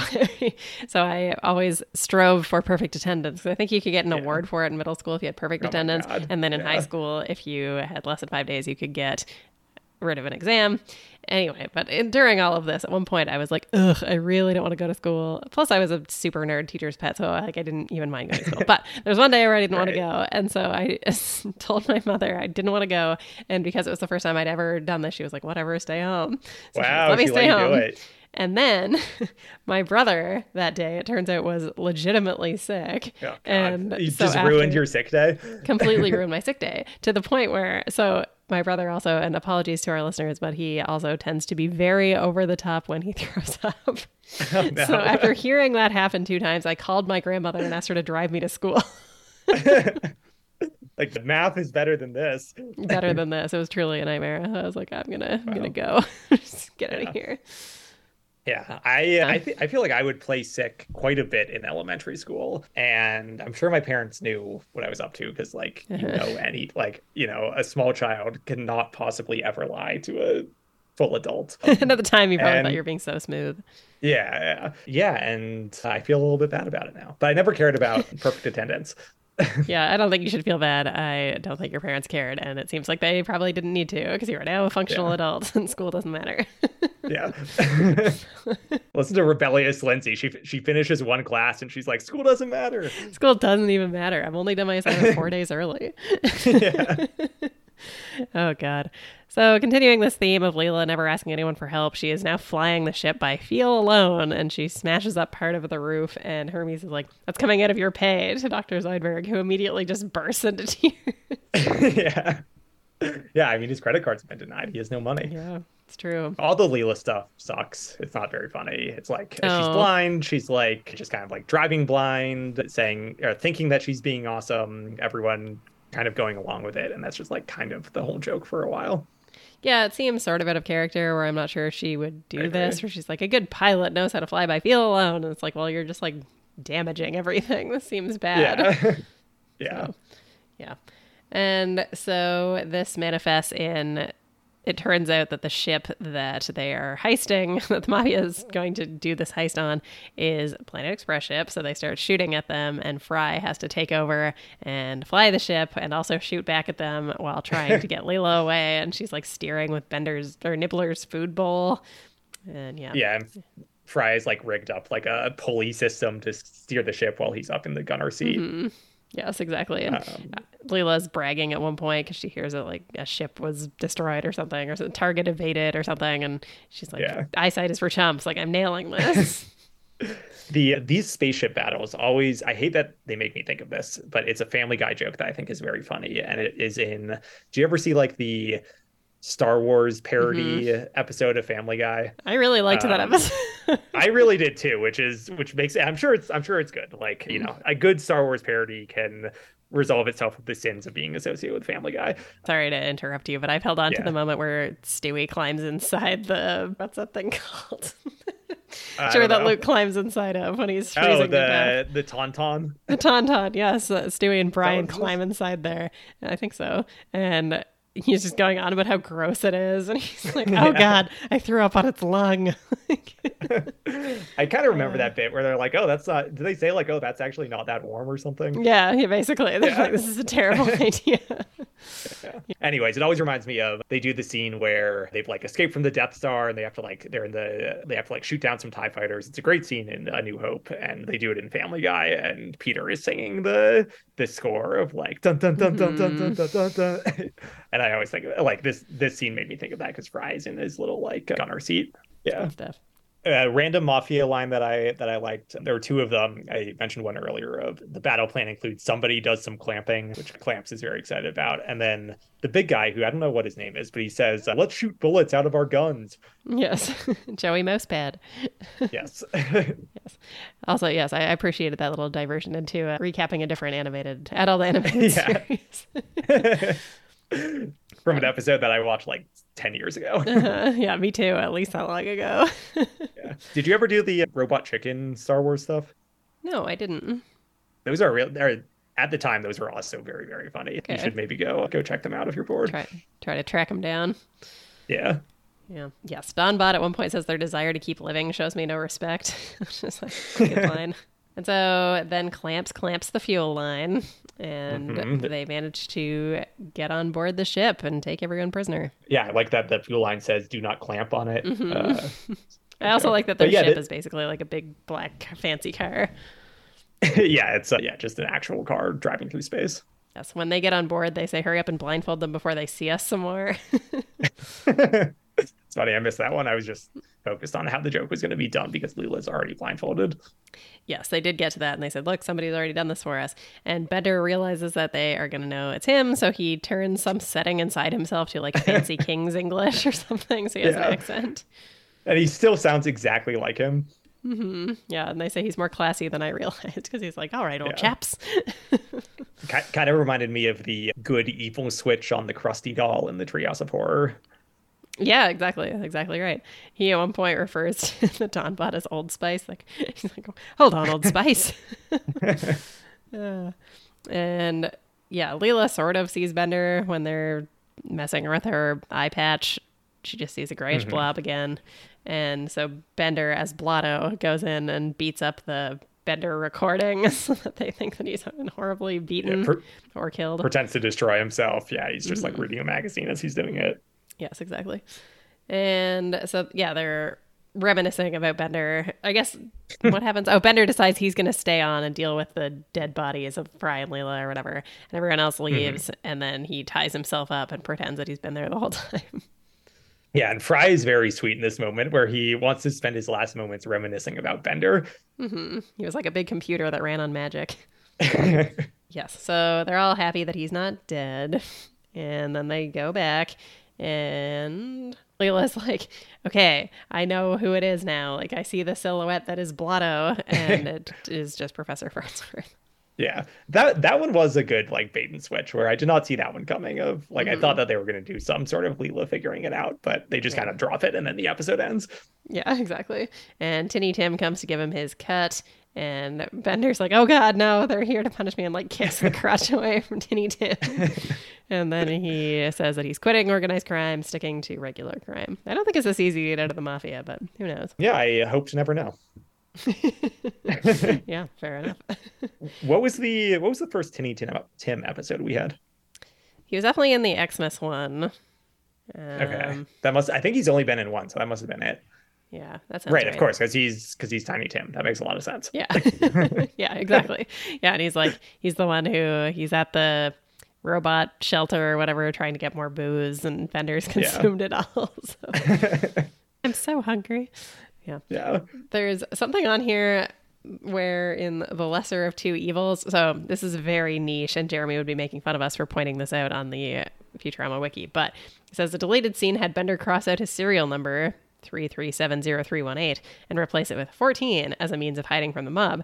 so I always strove for perfect attendance. I think you could get an award for it in middle school if you had perfect Oh attendance and then in high school if you had less than 5 days you could get rid of an exam. Anyway, but in, during all of this, at one point I was like, "Ugh, I really don't want to go to school." Plus, I was a super nerd teacher's pet, so like I didn't even mind going to school. [laughs] but there was one day where I didn't want to go, and so I [laughs] told my mother I didn't want to go, and because it was the first time I'd ever done this, she was like, "Whatever, stay home." So wow. let me stay home. And then [laughs] my brother that day, it turns out, was legitimately sick. Oh, and you so just ruined your sick day. [laughs] completely [laughs] ruined my sick day to the point where so my brother also and apologies to our listeners but he also tends to be very over the top when he throws up. Oh, no. so after hearing that happen two times i called my grandmother and asked her to drive me to school. Like the math is better than this. better than this. It was truly a nightmare. I was like i'm gonna i'm gonna go. Just get out of here Yeah, I uh, I, th- I feel like I would play sick quite a bit in elementary school, and I'm sure my parents knew what I was up to because, like, you [laughs] know, any like you know, a small child cannot possibly ever lie to a full adult. and at the time you probably thought And- you were being so smooth yeah, yeah, yeah, and I feel a little bit bad about it now, but I never cared about [laughs] perfect attendance. [laughs] yeah i don't think you should feel bad i don't think your parents cared and it seems like they probably didn't need to because you are now a functional Yeah. adult [laughs] and school doesn't matter Yeah. [laughs] Listen to rebellious Lindsay. She she finishes one class and she's like, "School doesn't matter." School doesn't even matter. I've only done my assignment four days early. yeah. [laughs] Oh God. So continuing this theme of Leela never asking anyone for help, she is now flying the ship by feel alone, and she smashes up part of the roof. And Hermes is like, "That's coming out of your pay," [laughs] to Doctor Zoidberg, who immediately just bursts into [laughs] tears. yeah. Yeah, I mean his credit card's been denied. He has no money. yeah, it's true. All the Leela stuff sucks. It's not very funny. It's like she's Oh. blind. She's like just kind of like driving blind, saying or thinking that she's being awesome. Everyone kind of going along with it, and that's just like kind of the whole joke for a while. Yeah, it seems sort of out of character where I'm not sure if she would do I this, agree. where she's like, a good pilot knows how to fly by feel alone. And it's like, well, you're just like damaging everything. [laughs] This seems bad. Yeah. [laughs] [laughs] yeah. So, yeah. And so this manifests in it turns out that the ship that they are heisting, [laughs] that the mafia is going to do this heist on, is a Planet Express ship. So they start shooting at them, and Fry has to take over and fly the ship and also shoot back at them while trying to get [laughs] Leela away. And she's like steering with Bender's or Nibbler's food bowl. And yeah. Yeah. And Fry is like rigged up like a pulley system to steer the ship while he's up in the gunner seat. Mm-hmm. Yes, exactly. And Um, Leela's bragging at one point because she hears that like a ship was destroyed or something, or some target evaded or something, and she's like, Yeah. "Eyesight is for chumps." Like I'm nailing this. [laughs] [laughs] the these spaceship battles always I hate that they make me think of this, but it's a Family Guy joke that I think is very funny, and it is in. Do you ever see like the Star Wars parody episode of Family Guy? I really liked that Um, episode. [laughs] I really did too, which is which makes I'm sure it's I'm sure it's good. Like you know, a good Star Wars parody can resolve itself with the sins of being associated with Family Guy. Sorry to interrupt you, but I've held on to the moment where Stewie climbs inside the what's that thing [laughs] called? Sure, that know. Luke climbs inside of when he's freezing Oh, death. the the tauntaun. The Tauntaun, yes. Uh, Stewie and Brian climb inside there. I think so. And he's just going on about how gross it is. And he's like, [laughs] oh, Yeah. God, I threw up on its lung. [laughs] I kind of remember that bit where they're like, "Oh, that's not." Do they say like, "Oh, that's actually not that warm" or something? yeah, yeah, basically. They're Yeah. like, this is a terrible [laughs] idea. [laughs] Anyways, it always reminds me of they do the scene where they've like escaped from the Death Star and they have to like they're in the they have to like shoot down some Tie fighters. It's a great scene in A New Hope, and they do it in Family Guy, and Peter is singing the the score of like dun dun dun dun dun dun dun dun, dun. [laughs] and I always think like this this scene made me think of that because Fry's in his little like gunner seat. Yeah. Stuff. A random mafia line that I that I liked. There were two of them. I mentioned one earlier. Of the battle plan includes somebody does some clamping, which Clamps is very excited about, and then the big guy who I don't know what his name is, but he says, uh, "Let's shoot bullets out of our guns." Yes. [laughs] Joey Mousepad. [laughs] yes, [laughs] yes. Also, yes, I I appreciated that little diversion into uh, recapping a different animated, adult animated Yeah. series. From an episode that I watched like ten years ago. Uh, [laughs] [laughs] yeah, me too, at least that long ago. [laughs] Yeah. Did you ever do the uh, robot chicken Star Wars stuff? no, I didn't. Those are real. They're, at the time, those were also very very funny. Okay. You should maybe go go check them out if you're bored. Try, try to track them down. Yeah. Yeah. Yes. Donbot at one point says their desire to keep living shows me no respect. Is like good line. And so then Clamps clamps the fuel line and Mhm. they manage to get on board the ship and take everyone prisoner. Yeah, I like that the fuel line says "Do not clamp on it." Uh, [laughs] I also Okay. like that their yeah, ship is basically like a big black fancy car. [laughs] yeah, it's uh, yeah, just an actual car driving through space. Yes. When they get on board, they say hurry up and blindfold them before they see us some more. [laughs] it's funny, I missed that one. I was just focused on how the joke was going to be done because Leela's already blindfolded. Yes, they did get to that, and they said, "Look, somebody's already done this for us." And Bender realizes that they are going to know it's him, so he turns some setting inside himself to like fancy [laughs] King's English or something, so he has Yeah. an accent. And he still sounds exactly like him. Mm-hmm. Yeah, and they say he's more classy than I realized because he's like, "All right, old Yeah. chaps." Kind of reminded me of the good evil switch on the Krusty doll in the Treehouse of Horror. Yeah, exactly, exactly right. He at one point refers [laughs] to the Donbot as Old Spice. Like [laughs] he's like, "Hold on, Old Spice." [laughs] Uh, and yeah, Leela sort of sees Bender when they're messing with her eye patch. She just sees a grayish blob again. And so Bender, as Blotto, goes in and beats up the Bender recording so that they think that he's been horribly beaten per- or killed. Pretends to destroy himself. Yeah, he's just like reading a magazine as he's doing it. Yes, exactly. And so, yeah, they're reminiscing about Bender. I guess [laughs] what happens? Oh, Bender decides he's going to stay on and deal with the dead bodies of Fry and Leela or whatever. And everyone else mm-hmm. leaves. And then he ties himself up and pretends that he's been there the whole [laughs] time. Yeah, and Fry is very sweet in this moment where he wants to spend his last moments reminiscing about Bender. Mm-hmm. he was like a big computer that ran on magic. [laughs] Yes. So they're all happy that he's not dead. And then they go back and Leela's like, okay, I know who it is now. Like, I see the silhouette that is Blotto, [laughs] and it is just Professor Farnsworth. Yeah, that that one was a good like bait and switch where I did not see that one coming. Of like I thought mm-hmm. that they were going to do some sort of Leela figuring it out, but they just kind of drop it and then the episode ends. Yeah, [laughs] exactly. And Tinny Tim comes to give him his cut, And Bender's like, oh God, no, they're here to punish me and like kicks the crotch [laughs] away from Tinny Tim. and then he says that he's quitting organized crime, sticking to regular crime. I don't think it's this easy to get out of the mafia, but who knows? Yeah, I hope to never know. [laughs] yeah, fair enough. [laughs] what was the what was the first Tinny Tim, Tim episode we had? He was definitely in the Xmas one. Um, okay, that must. I think he's only been in one, so that must have been it. Yeah, that's right, right, Of course, because he's because he's Tiny Tim. That makes a lot of sense. Yeah, [laughs] [laughs] yeah, exactly. Yeah, and he's like he's the one who he's at the robot shelter or whatever, trying to get more booze, and Bender's [laughs] consumed yeah. it all. So. I'm so hungry. Yeah. Yeah. There's something on here where in the lesser of two evils. So this is very niche, and Jeremy would be making fun of us for pointing this out on the Futurama wiki. But it says the deleted scene had Bender cross out his serial number 33703118 and replace it with 14 as a means of hiding from the mob.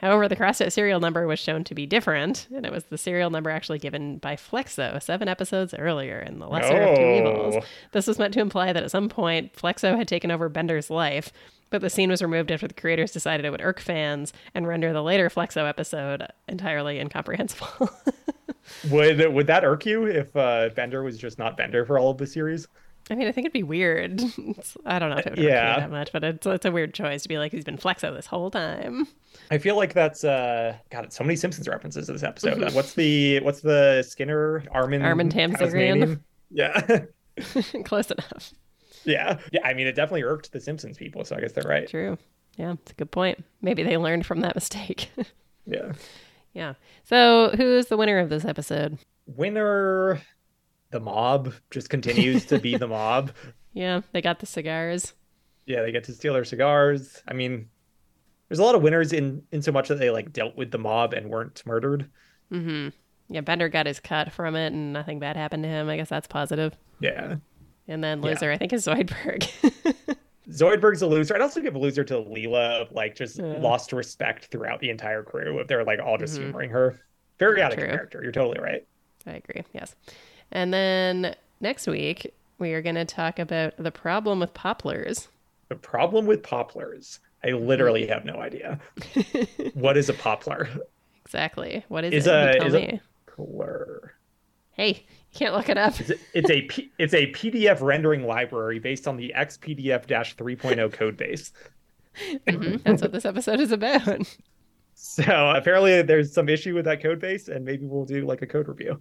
However, the crossed out serial number was shown to be different, and it was the serial number actually given by Flexo seven episodes earlier in The Lesser oh. of Two Evils. Oh. This was meant to imply that at some point Flexo had taken over Bender's life, but the scene was removed after the creators decided it would irk fans and render the later Flexo episode entirely incomprehensible. [laughs] would would that irk you if uh, Bender was just not Bender for all of the series? I mean, I think it'd be weird. [laughs] It's, I don't know if it would yeah. that much, but it's it's a weird choice to be like he's been Flexo this whole time. I feel like that's uh God, so many Simpsons references to this episode. Mm-hmm. what's the what's the Skinner Armin Armin Tamzarian? Yeah, [laughs] close enough. Yeah, yeah. I mean, it definitely irked the Simpsons people, so I guess they're right. True. Yeah, it's a good point. Maybe they learned from that mistake. [laughs] yeah. Yeah. So, who's the winner of this episode? Winner the mob just continues to be the [laughs] mob. Yeah, they got the cigars. Yeah, they get to steal their cigars. I mean, there's a lot of winners in in so much that they like dealt with the mob and weren't murdered. Mm-hmm. Yeah, Bender got his cut from it, and nothing bad happened to him. I guess that's positive. Yeah. And then loser, yeah. I think, is Zoidberg. [laughs] Zoidberg's a loser. I'd also give a loser to Leela of like just lost respect throughout the entire crew. If they're like all just mm-hmm. humoring her. Very out of character. You're totally right. I agree. Yes. And then next week, we are going to talk about the problem with Popplers. The problem with Popplers. I literally have no idea. [laughs] what is a Poppler? Exactly. What is, is it? A, is me. a Poppler? Hey, you can't look it up. It, it's a P, it's a PDF rendering library based on the XPDF-3.0 code base. Mm-hmm. That's what this episode is about. [laughs] So apparently, there's some issue with that code base, and maybe we'll do like a code review.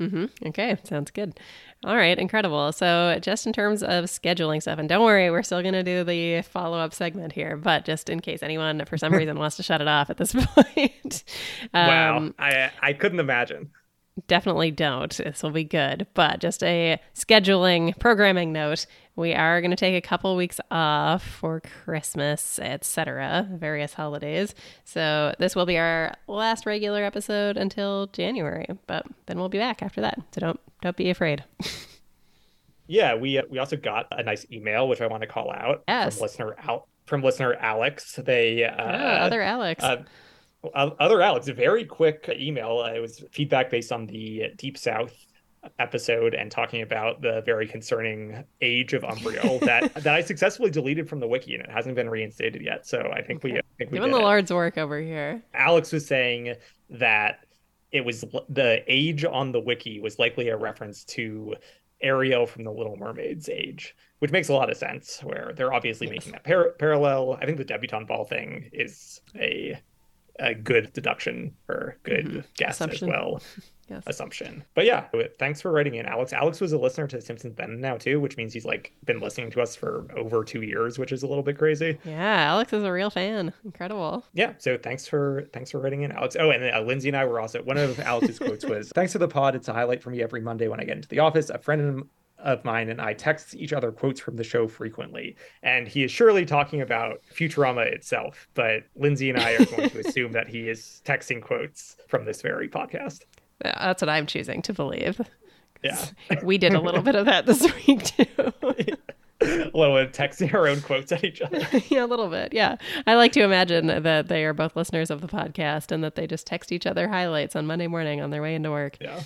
Mm-hmm. Okay, sounds good. All right, incredible. So, just in terms of scheduling stuff, and don't worry, we're still going to do the follow up segment here, but just in case anyone for some [laughs] reason wants to shut it off at this [laughs] point. Um, wow, I I couldn't imagine definitely don't. This will be good. But just a scheduling, programming note we are going to take a couple weeks off for Christmas, etc., various holidays. So this will be our last regular episode until January, but then we'll be back after that. So don't don't be afraid. [laughs] yeah, we uh, we also got a nice email which I want to call out yes. from listener out from listener Alex. They uh, oh, other Alex. Uh, Uh, other Alex, a very quick email. Uh, it was feedback based on the Deep South episode and talking about the very concerning age of Umbriel [laughs] that that I successfully deleted from the wiki and it hasn't been reinstated yet. So I think okay. we I think we doing the Lord's work over here. Alex was saying that it was the age on the wiki was likely a reference to Ariel from the Little Mermaid's age, which makes a lot of sense. Where they're obviously yes. making that par- parallel. I think the debutante ball thing is a a good deduction or good mm-hmm. guess Assumption. as well. [laughs] yes. Assumption. But yeah, thanks for writing in, Alex. Alex was a listener to Simpsons Then now too, which means he's like been listening to us for over two years, which is a little bit crazy. Yeah, Alex is a real fan. Incredible. Yeah. So thanks for thanks for writing in, Alex. Oh, and uh, Lindsay and I were also one of Alex's quotes was, [laughs] "Thanks for the pod. It's a highlight for me every Monday when I get into the office. A friend of mine and I text each other quotes from the show frequently. And he is surely talking about Futurama itself, but Lindsay and I are going to [laughs] assume that he is texting quotes from this very podcast. Yeah, that's what I'm choosing to believe. Yeah. we did a little bit of that this [laughs] week too. a little bit of texting our own quotes at each other. [laughs] yeah, a little bit. Yeah. I like to imagine that they are both listeners of the podcast and that they just text each other highlights on Monday morning on their way into work. Yeah.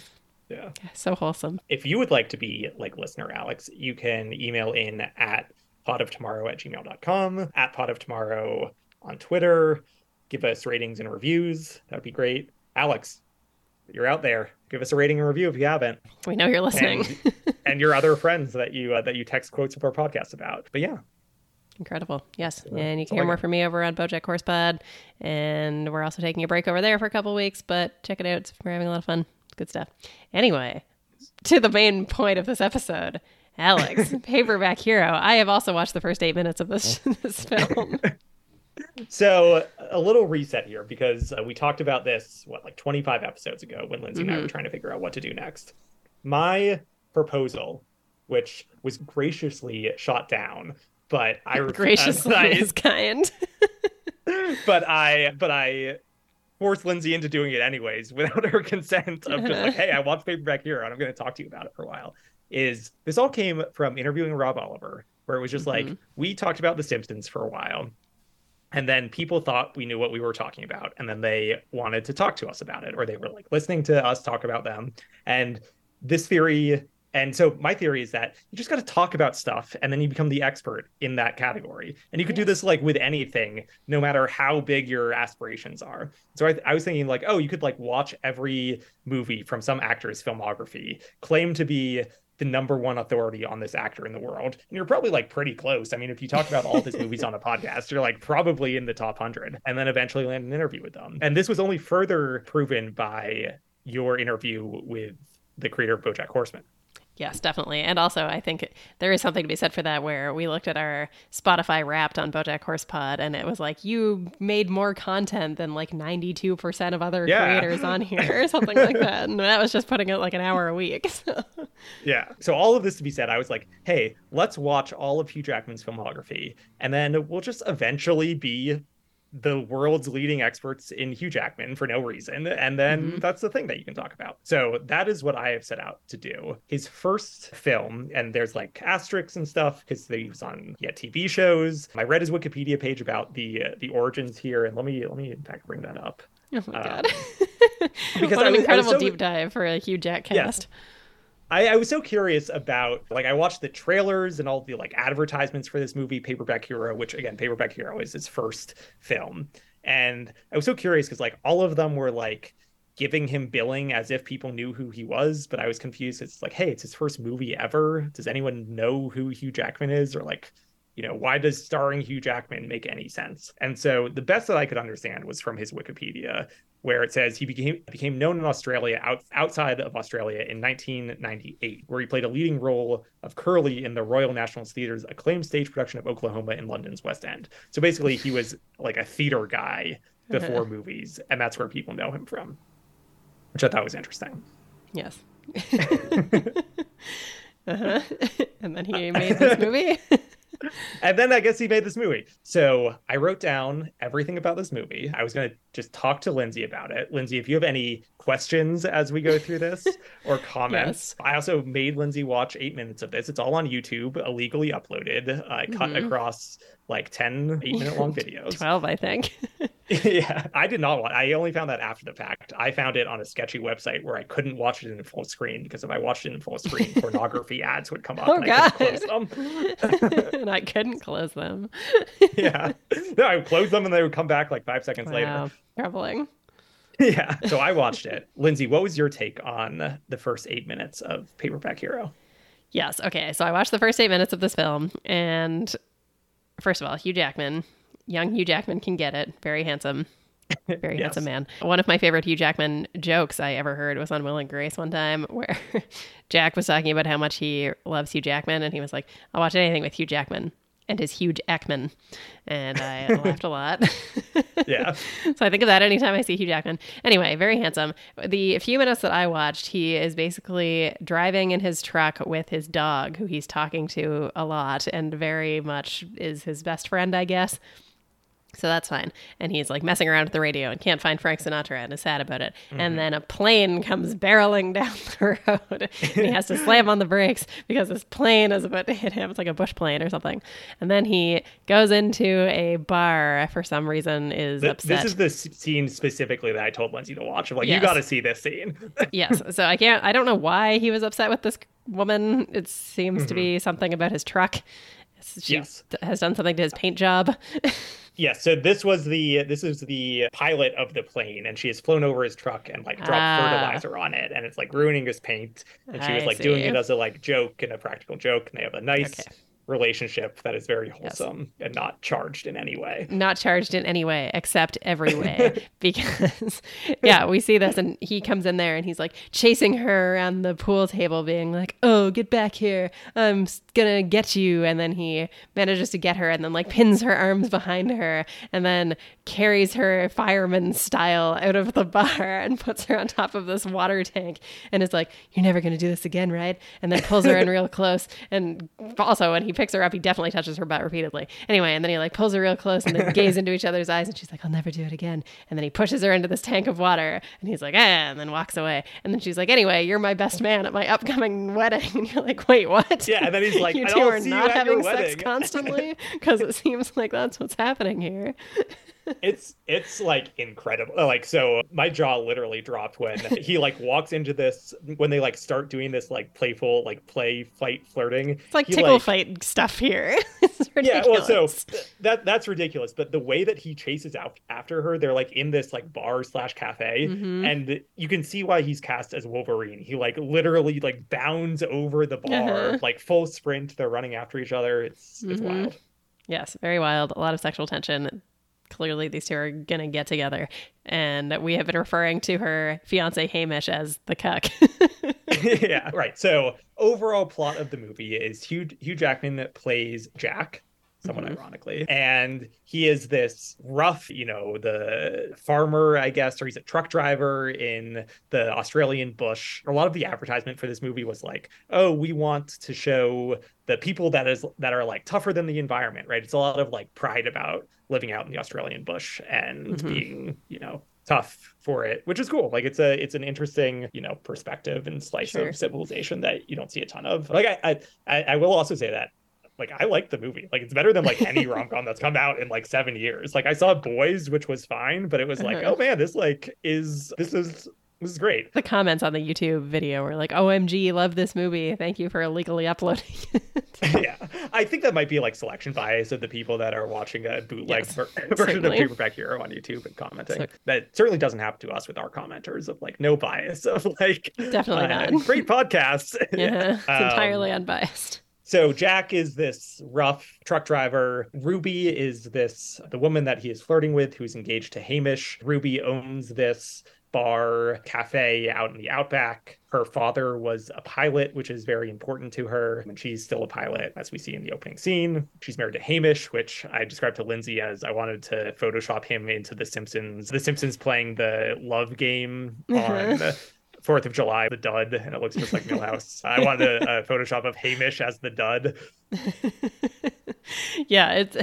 Yeah. So wholesome. If you would like to be like listener Alex, you can email in at podoftomorrow at gmail.com, at podoftomorrow on Twitter. give us ratings and reviews. That'd be great. Alex, you're out there. Give us a rating and review if you haven't. We know you're listening. And, and your other friends that you uh, that you text quotes of our podcast about. But yeah, Incredible. Yes. And you can hear more from me over on Bojack Horsepod. And we're also taking a break over there for a couple weeks, but check it out. We're having a lot of fun. Good stuff. Anyway, to the main point of this episode. Alex, [laughs] Paperback Hero. I have also watched the first eight minutes of this, [laughs] this film. So a little reset here because uh, we talked about this what like 25 episodes ago when Lindsay and I were trying to figure out what to do next. My proposal, which was graciously shot down, but I [laughs] Graciously uh, I- is kind. but I but I forced Lindsay into doing it anyways [laughs] without her consent of just like, [laughs] hey, I watched Paperback Hero and I'm going to talk to you about it for a while. Is this all came from interviewing Rob Oliver, where it was just like mm-hmm. we talked about The Simpsons for a while, and then people thought we knew what we were talking about, and then they wanted to talk to us about it, or they were like listening to us talk about them. And this theory and so my theory is that you just got to talk about stuff and then you become the expert in that category. And you could do this like with anything, no matter how big your aspirations are. So I, I was thinking like, oh, you could like watch every movie from some actor's filmography, claim to be the number one authority on this actor in the world. And you're probably like pretty close. I mean, if you talk about all of his movies on a podcast, you're like probably in the top 100 and then eventually land an interview with them. And this was only further proven by your interview with the creator of Bojack Horseman. Yes, definitely. And also, I think there is something to be said for that where we looked at our Spotify wrapped on Bojack Horsepod and it was like, you made more content than like 92% of other Yeah. creators on here or [laughs] something like that. And that was just putting it like an hour a week. [laughs] So, Yeah. So all of this to be said, I was like, hey, let's watch all of Hugh Jackman's filmography, and then we'll just eventually be the world's leading experts in Hugh Jackman for no reason. And then that's the thing that you can talk about. So that is what I have set out to do. His first film, and there's like asterisks and stuff because he was on yeah TV shows. I read his Wikipedia page about the uh, the origins here, and let me let me in fact bring that up. oh my Um, God. [laughs] because what an was- I was incredible so- deep dive for a Hugh Jack cast. I, I was so curious about like I watched the trailers and all the like advertisements for this movie, Paperback Hero, which again, Paperback Hero is his first film. And I was so curious because like all of them were like giving him billing as if people knew who he was, but I was confused. It's like, hey, it's his first movie ever. Does anyone know who Hugh Jackman is? Or like, you know, why does starring Hugh Jackman make any sense? And so the best that I could understand was from his Wikipedia, where it says he became became known in Australia out, outside of Australia in 1998, where he played a leading role of Curly in the Royal National Theatre's acclaimed stage production of Oklahoma in London's West End. So basically, he was like a theater guy [laughs] before movies, and that's where people know him from, which I thought was interesting. Yes. [laughs] [laughs] uh-huh. and then he made this movie. And then I guess he made this movie. So I wrote down everything about this movie. I was going to just talk to Lindsay about it. Lindsay, if you have any questions as we go through this [laughs] or comments, I also made Lindsay watch eight minutes of this. It's all on YouTube, illegally uploaded. I cut Mhm. across like 10 eight minute long [laughs] videos. 12, I think. [laughs] yeah, I did not watch. I only found that after the fact. I found it on a sketchy website where I couldn't watch it in full screen because if I watched it in full screen, pornography ads would come up Oh, and I couldn't God. close them. and I couldn't close them. yeah. No, I would close them and they would come back like five seconds Wow. later. Troubling. [laughs] Yeah. So I watched it. Lindsay, what was your take on the first eight minutes of Paperback Hero? Yes. Okay. So I watched the first eight minutes of this film, and first of all, Hugh Jackman, young Hugh Jackman can get it. Very handsome. [laughs] Very Yes. handsome man. One of my favorite Hugh Jackman jokes I ever heard was on Will and Grace one time where [laughs] Jack was talking about how much he loves Hugh Jackman, and he was like, I'll watch anything with Hugh Jackman and his huge Jackman. And I [laughs] laughed a lot. [laughs] Yeah. so I think of that anytime I see Hugh Jackman. Anyway, very handsome. The few minutes that I watched, he is basically driving in his truck with his dog, who he's talking to a lot and very much is his best friend, I guess. So that's fine. And he's like messing around with the radio and can't find Frank Sinatra and is sad about it. And mm-hmm. then a plane comes barreling [laughs] down the road and he has to slam on the brakes because this plane is about to hit him. It's like a bush plane or something. And then he goes into a bar for some reason, is Th- upset. This is the scene specifically that I told Lindsay to watch. I'm like, you got to see this scene. [laughs] yes. So I can't. I don't know why he was upset with this woman. It seems to be mm-hmm. something about his truck. She Yes. has done something to his paint job. [laughs] Yeah, so this was the this is the pilot of the plane, and she has flown over his truck and like dropped Ah. fertilizer on it, and it's like ruining his paint. And she was I like doing it as a like joke and a practical joke, and they have a nice Okay. Relationship that is very wholesome and not charged in any way. not charged in any way except every [laughs] way [laughs] because yeah we see this and he comes in there and he's like chasing her around the pool table being like oh get back here. I'm gonna get you. And then he manages to get her and then like pins her arms behind her and then carries her fireman style out of the bar [laughs] and puts her on top of this water tank and is like you're never gonna do this again right? And then pulls her in real close and also when he picks her up he definitely touches her butt repeatedly. Anyway and then he like pulls her real close and they [laughs] gaze into each other's eyes and she's like i'll never do it again. And then he pushes her into this tank of water and he's like ah and then walks away. And then she's like anyway you're my best man at my upcoming [laughs] wedding. And you're like wait what? Yeah, and then he's [laughs] like, you two are see not having sex constantly? Because it seems like that's what's happening here it's it's like incredible like so my jaw literally dropped when he like walks into this when they like start doing this like playful like play fight flirting it's like he, tickle fight stuff here [laughs] it's yeah well so that that's ridiculous but the way that he chases out after her they're like in this like bar slash cafe Mhm. and you can see why he's cast as wolverine he like literally like bounds over the bar Uh-huh. like full sprint they're running after each other it's it's Mhm. wild Yes, very wild. A lot of sexual tension. Clearly, these two are going to get together. And we have been referring to her fiance Hamish as the cuck. [laughs] [laughs] yeah, right. So overall plot of the movie is Hugh Hugh Jackman that plays Jack, somewhat Mhm. ironically, and he is this rough, you know, the farmer, I guess, or he's a truck driver in the Australian bush. A lot of the advertisement for this movie was like, "Oh, we want to show the people that is that are like tougher than the environment." Right? It's a lot of like pride about living out in the Australian bush and Mhm. being, you know, tough for it, which is cool. Like it's a it's an interesting, you know, perspective and slice Sure. of civilization that you don't see a ton of. Like I I I will also say that like I like the movie. Like it's better than like any [laughs] rom com that's come out in like seven years. Like I saw Boys, which was fine, but it was like, Uh-huh. oh man, this like is this is this is great. the comments on the YouTube video were like, OMG, love this movie. Thank you for illegally uploading it. [laughs] yeah, I think that might be like selection bias of the people that are watching a bootleg Yes, ver- [laughs] version of. Paperback Hero on YouTube and commenting. So- that certainly doesn't happen to us with our commenters of like no bias of like Definitely uh, not. great podcasts. Yeah, it's Um, entirely unbiased. So Jack is this rough truck driver. Ruby is this the woman that he is flirting with who's engaged to Hamish. Ruby owns this bar cafe out in the outback. Her father was a pilot, which is very important to her. And she's still a pilot, as we see in the opening scene. She's married to Hamish, which I described to Lindsay as I wanted to Photoshop him into The Simpsons. The Simpsons playing the love game [laughs] on Fourth of July, the dud, and it looks just like Milhouse. [laughs] I wanted a, a Photoshop of Hamish as the dud. [laughs] yeah, it's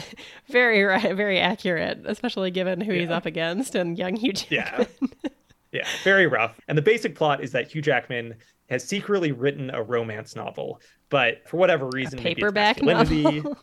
very right, [laughs] very accurate, especially given who he's up against and young Hugh Jackman. Yeah. Yeah, very rough. And the basic plot is that Hugh Jackman has secretly written a romance novel, but for whatever reason, it's paperback novel.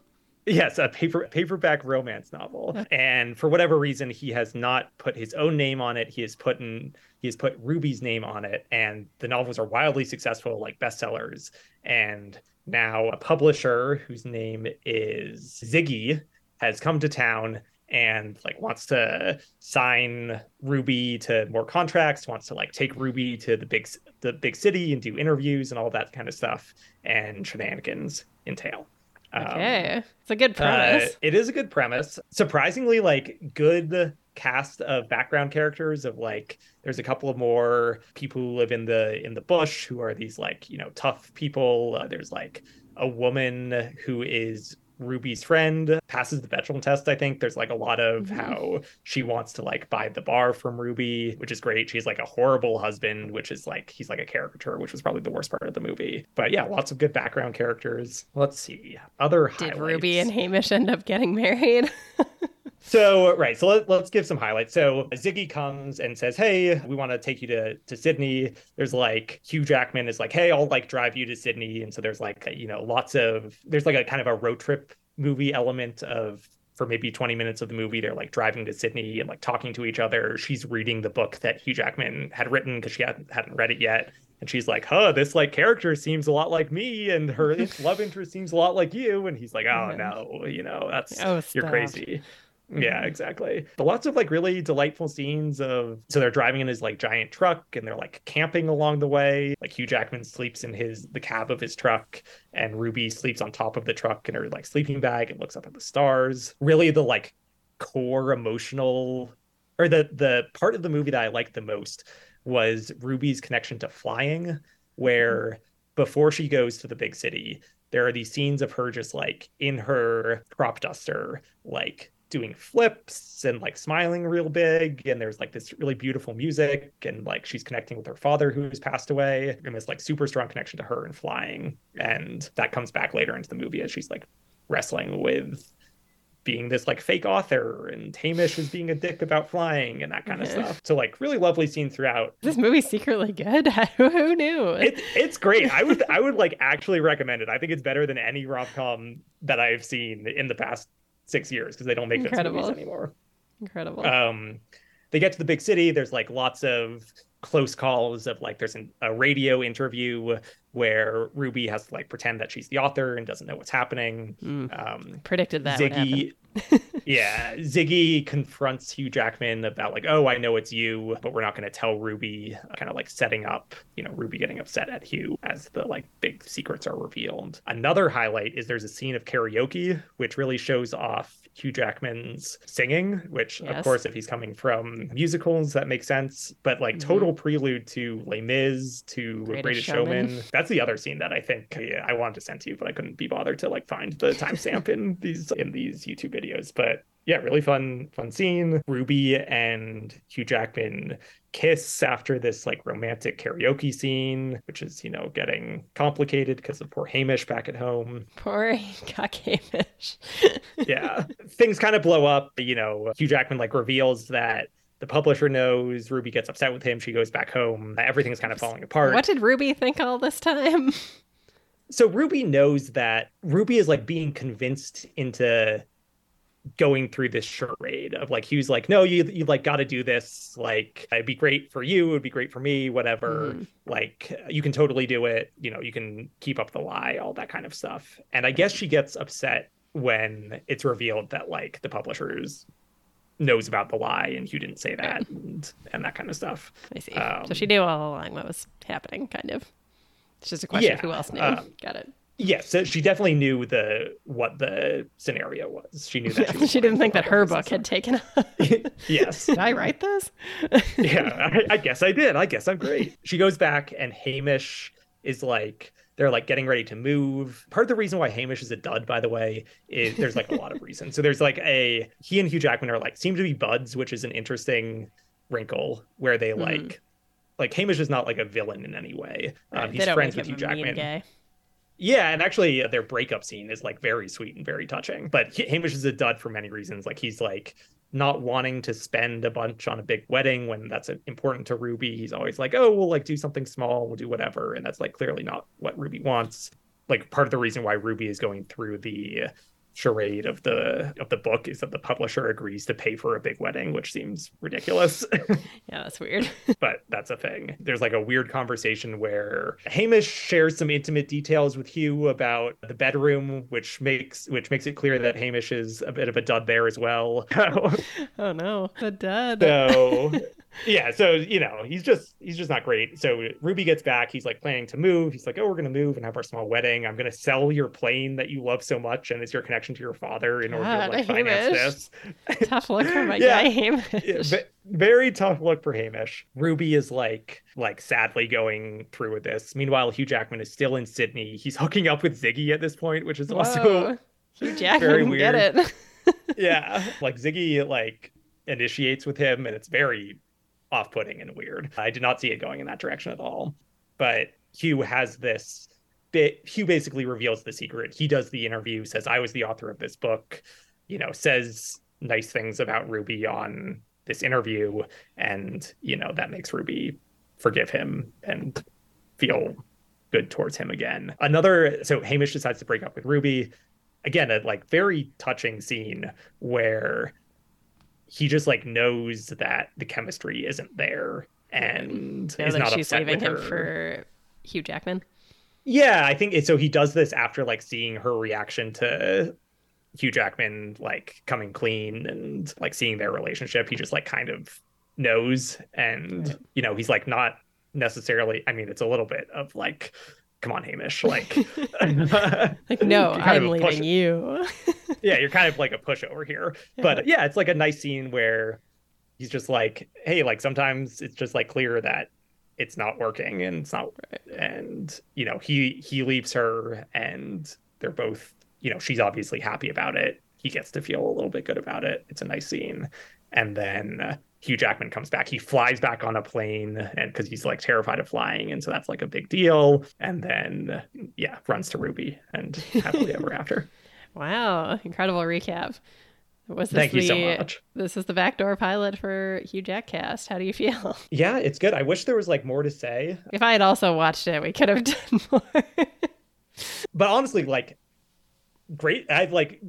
Yes, a paper paperback romance novel. And for whatever reason, he has not put his own name on it. He has put in he has put Ruby's name on it, and the novels are wildly successful, like bestsellers. And now a publisher whose name is Ziggy has come to town and like wants to sign Ruby to more contracts, wants to like take Ruby to the big the big city and do interviews and all that kind of stuff, and shenanigans entail. Um, Okay, it's a good uh, premise. it is a good premise. Surprisingly, like good cast of background characters. Of like, there's a couple of more people who live in the in the bush who are these like you know tough people. Uh, there's like a woman who is Ruby's friend, passes the Bechdel test. I think there's like a lot of Mhm. how she wants to like buy the bar from Ruby, which is great. She's like a horrible husband, which is like he's like a caricature, which was probably the worst part of the movie. But yeah, lots of good background characters. Let's see other Did highlights. Ruby and Hamish end up getting married? [laughs] So right, so let, let's give some highlights. So Ziggy comes and says, "Hey, we want to take you to to Sydney." There's like Hugh Jackman is like, "Hey, I'll like drive you to Sydney," and so there's like you know lots of there's like a kind of a road trip movie element of for maybe 20 minutes of the movie they're like driving to Sydney and like talking to each other. She's reading the book that Hugh Jackman had written because she hadn't hadn't read it yet. And she's like, huh, this like character seems a lot like me, and her [laughs] love interest seems a lot like you. And he's like, oh no, you know, that's Oh, you're crazy. Yeah, mm-hmm. exactly. But lots of like really delightful scenes of so they're driving in his like giant truck and they're like camping along the way. Like Hugh Jackman sleeps in his the cab of his truck and Ruby sleeps on top of the truck in her like sleeping bag and looks up at the stars. Really the like core emotional or the the part of the movie that I liked the most was Ruby's connection to flying where mm-hmm. before she goes to the big city, there are these scenes of her just like in her crop duster, like doing flips and like smiling real big and there's like this really beautiful music and like she's connecting with her father who's passed away and this like super strong connection to her and flying and that comes back later into the movie as she's like wrestling with being this like fake author and Hamish is being a dick about flying and that kind of stuff. So like really lovely scene throughout. This movie secretly good. [laughs] Who knew? It, it's great. I would I would like actually recommend it. I think it's better than any rom com that I've seen in the past six years because they don't make Incredible. those movies anymore. Incredible. Um, they get to the big city. There's like lots of close calls of like there's an, a radio interview where Ruby has to like pretend that she's the author and doesn't know what's happening. Mm. Um, Predicted that. Ziggy, [laughs] yeah, Ziggy confronts Hugh Jackman about like, oh, I know it's you, but we're not going to tell Ruby. Kind of like setting up, you know, Ruby getting upset at Hugh as the like big secrets are revealed. Another highlight is there's a scene of karaoke, which really shows off Hugh Jackman's singing, which Yes. of course, if he's coming from musicals, that makes sense. But like Mhm. total prelude to Les Mis, to Greatest Greatest, Showman. Showman. [laughs] That's the other scene that I think yeah, I wanted to send to you, but I couldn't be bothered to like find the timestamp in these in these YouTube videos. But yeah, really fun, fun scene. Ruby and Hugh Jackman kiss after this like romantic karaoke scene, which is, you know, getting complicated because of poor Hamish back at home. Poor [laughs] cock Hamish. [laughs] Yeah. Things kind of blow up. You know, Hugh Jackman like reveals that the publisher knows. Ruby gets upset with him. She goes back home. Everything's kind of falling apart. what did Ruby think all this time? [laughs] so Ruby knows that Ruby is like being convinced into going through this charade of like Hugh's like, no, you you like got to do this. Like it'd be great for you, it'd be great for me, whatever. Mhm. Like you can totally do it. You know, you can keep up the lie, all that kind of stuff. And I guess she gets upset when it's revealed that like the publishers knows about the lie and Hugh didn't say that and, and that kind of stuff. I see. Um, so she knew all along what was happening, kind of. It's just a question of who else knew. um, Got it. Yes, so she definitely knew the what the scenario was. She knew that. she, was didn't think that her book had taken. [laughs] yes. Did I write this? [laughs] yeah, I, I guess I did. I guess I'm great. She goes back, and Hamish is like, they're like getting ready to move. Part of the reason why Hamish is a dud, by the way, is there's like a lot of [laughs] reasons. So there's like a he and Hugh Jackman are like seem to be buds, which is an interesting wrinkle where they Mhm. like. Like Hamish is not like a villain in any way. Um, he's friends with Hugh Jackman. Yeah, and actually, their breakup scene is like very sweet and very touching. But Hamish is a dud for many reasons. Like he's like not wanting to spend a bunch on a big wedding when that's important to Ruby. He's always like, "Oh, we'll like do something small, we'll do whatever," and that's like clearly not what Ruby wants. Like part of the reason why Ruby is going through the charade of the of the book is that the publisher agrees to pay for a big wedding, which seems ridiculous. [laughs] Yeah, that's weird. [laughs] but that's a thing. There's like a weird conversation where Hamish shares some intimate details with Hugh about the bedroom, which makes which makes it clear that Hamish is a bit of a dud there as well. [laughs] oh no, a dud. so yeah, so you know, he's just he's just not great. So Ruby gets back, he's like planning to move. He's like, "Oh, we're going to move and have our small wedding. I'm going to sell your plane that you love so much and it's your connection to your father in order God, to like finance Hamish. this." [laughs] Tough look for my [laughs] Yeah. guy Hamish. Yeah, very tough look for Hamish. Ruby is like like sadly going through with this. Meanwhile, Hugh Jackman is still in Sydney. He's hooking up with Ziggy at this point, which is also Whoa. Hugh [laughs] Jackman, very get weird. it. yeah, like Ziggy like initiates with him, and it's very off-putting and weird. I did not see it going in that direction at all. But Hugh has this bit. Hugh basically reveals the secret. He does the interview, says, "I was the author of this book." You know, says nice things about Ruby on this interview, and you know that makes Ruby forgive him and feel good towards him again. Another so Hamish decides to break up with Ruby. Again, a like very touching scene where he just like knows that the chemistry isn't there and Now is that not she's upset leaving him for Hugh Jackman. Yeah, I think it, so. He does this after like seeing her reaction to Hugh Jackman like coming clean and like seeing their relationship. He just like kind of knows and you know, he's like not necessarily I mean it's a little bit of like come on Hamish [laughs] like like [laughs] no I'm leaving you. [laughs] Yeah you're kind of like a pushover here. Yeah. but yeah it's like a nice scene where he's just like hey like sometimes it's just like clear that it's not working and it's not right. and you know he he leaves her and they're both you know she's obviously happy about it. He gets to feel a little bit good about it. It's a nice scene. And then Hugh Jackman comes back. He flies back on a plane and because he's like terrified of flying. And so that's like a big deal. And then, yeah, runs to Ruby and [laughs] happily ever after. Wow. Incredible recap. Was this Thank the, you so much. This is the backdoor pilot for Hugh Jack cast. How do you feel? [laughs] Yeah, it's good. I wish there was like more to say. If I had also watched it, we could have [laughs] done more. but honestly, like, great. I've like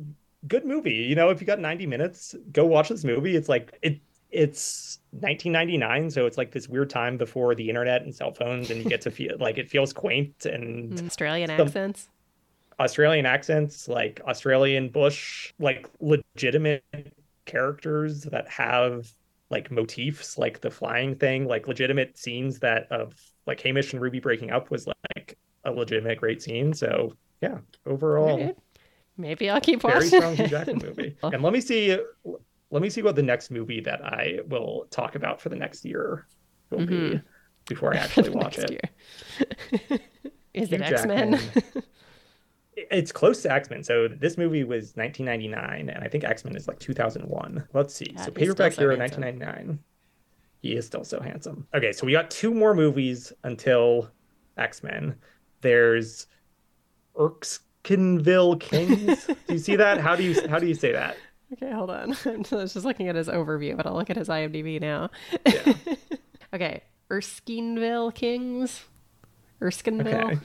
good movie. You know, if you got 90 minutes, go watch this movie. It's like it it's 1999 so it's like this weird time before the internet and cell phones and you get to [laughs] feel like it feels quaint and mm, australian accents? Australian accents like australian bush like legitimate characters that have like motifs like the flying thing like legitimate scenes that of like hamish and ruby breaking up was like a legitimate great scene so yeah overall right. maybe i'll keep watching very strong Jackson movie. [laughs] And let me see let me see what the next movie that I will talk about for the next year will mm-hmm. be before I [laughs] actually watch it. [laughs] Is it X Men? [laughs] it's close to X Men. So this movie was 1999, and I think X Men is like 2001. Let's see. God, so Paperback so Hero, 1999. He is still so handsome. Okay, so we got two more movies until X Men. There's Erskineville Kings. do you see that? How do you how do you say that? Okay, hold on. [laughs] I'm just looking at his overview, but I'll look at his IMDb now. Yeah. [laughs] okay, Erskineville Kings. Erskineville. Okay.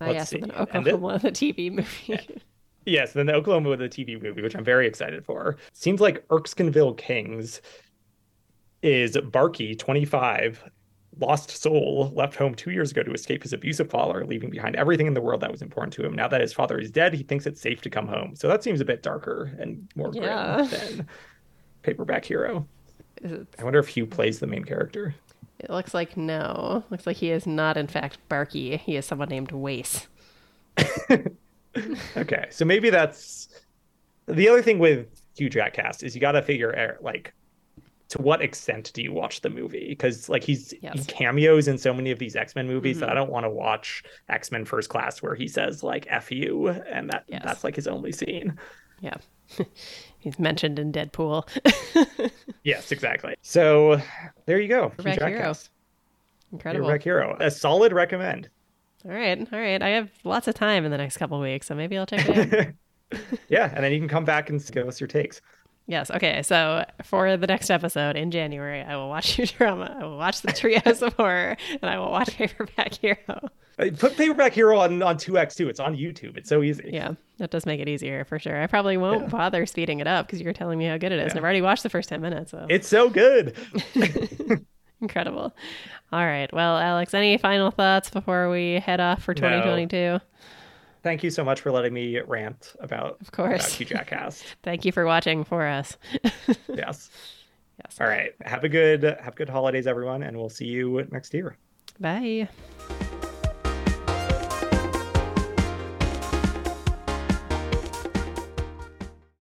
Uh, yes, and then Oklahoma, the TV movie. Yeah. Yes, then the Oklahoma, with the TV movie, which I'm very excited for. Seems like Erskineville Kings is Barky, 25, lost soul, left home two years ago to escape his abusive father, leaving behind everything in the world that was important to him. Now that his father is dead, he thinks it's safe to come home. So that seems a bit darker and more yeah. grim [laughs] than Paperback Hero. I wonder if Hugh plays the main character. It looks like no. Looks like he is not, in fact, Barky. He is someone named Wace. [laughs] okay, so maybe that's the other thing with Hugh Jack cast is you got to figure out like to what extent do you watch the movie? Because like he's yes. he cameos in so many of these X Men movies mm-hmm. that I don't want to watch X Men First Class where he says like "f you" and that yes. that's like his only scene. Yeah, [laughs] he's mentioned in Deadpool. [laughs] yes, exactly. So there you go. Back Hero. Incredible. Back Hero. A solid recommend. All right, all right. I have lots of time in the next couple weeks, so maybe I'll check it out. [laughs] yeah, and then you can come back and give us your takes. Yes. Okay. So for the next episode in January, I will watch [laughs] Futurama. I will watch the Treehouse of Horror, and I will watch Paperback Hero. Put Paperback Hero on on two X two. It's on YouTube. It's so easy. Yeah, that does make it easier for sure. I probably won't yeah. bother speeding it up because you're telling me how good it is. Yeah. And I've already watched the first ten minutes. So. It's so good. [laughs] Incredible. All right. Well, Alex, any final thoughts before we head off for 2022? No thank you so much for letting me rant about of course about Jackcast. [laughs] thank you for watching for us. [laughs] yes. Yes. All right. Have a good have good holidays, everyone, and we'll see you next year. Bye.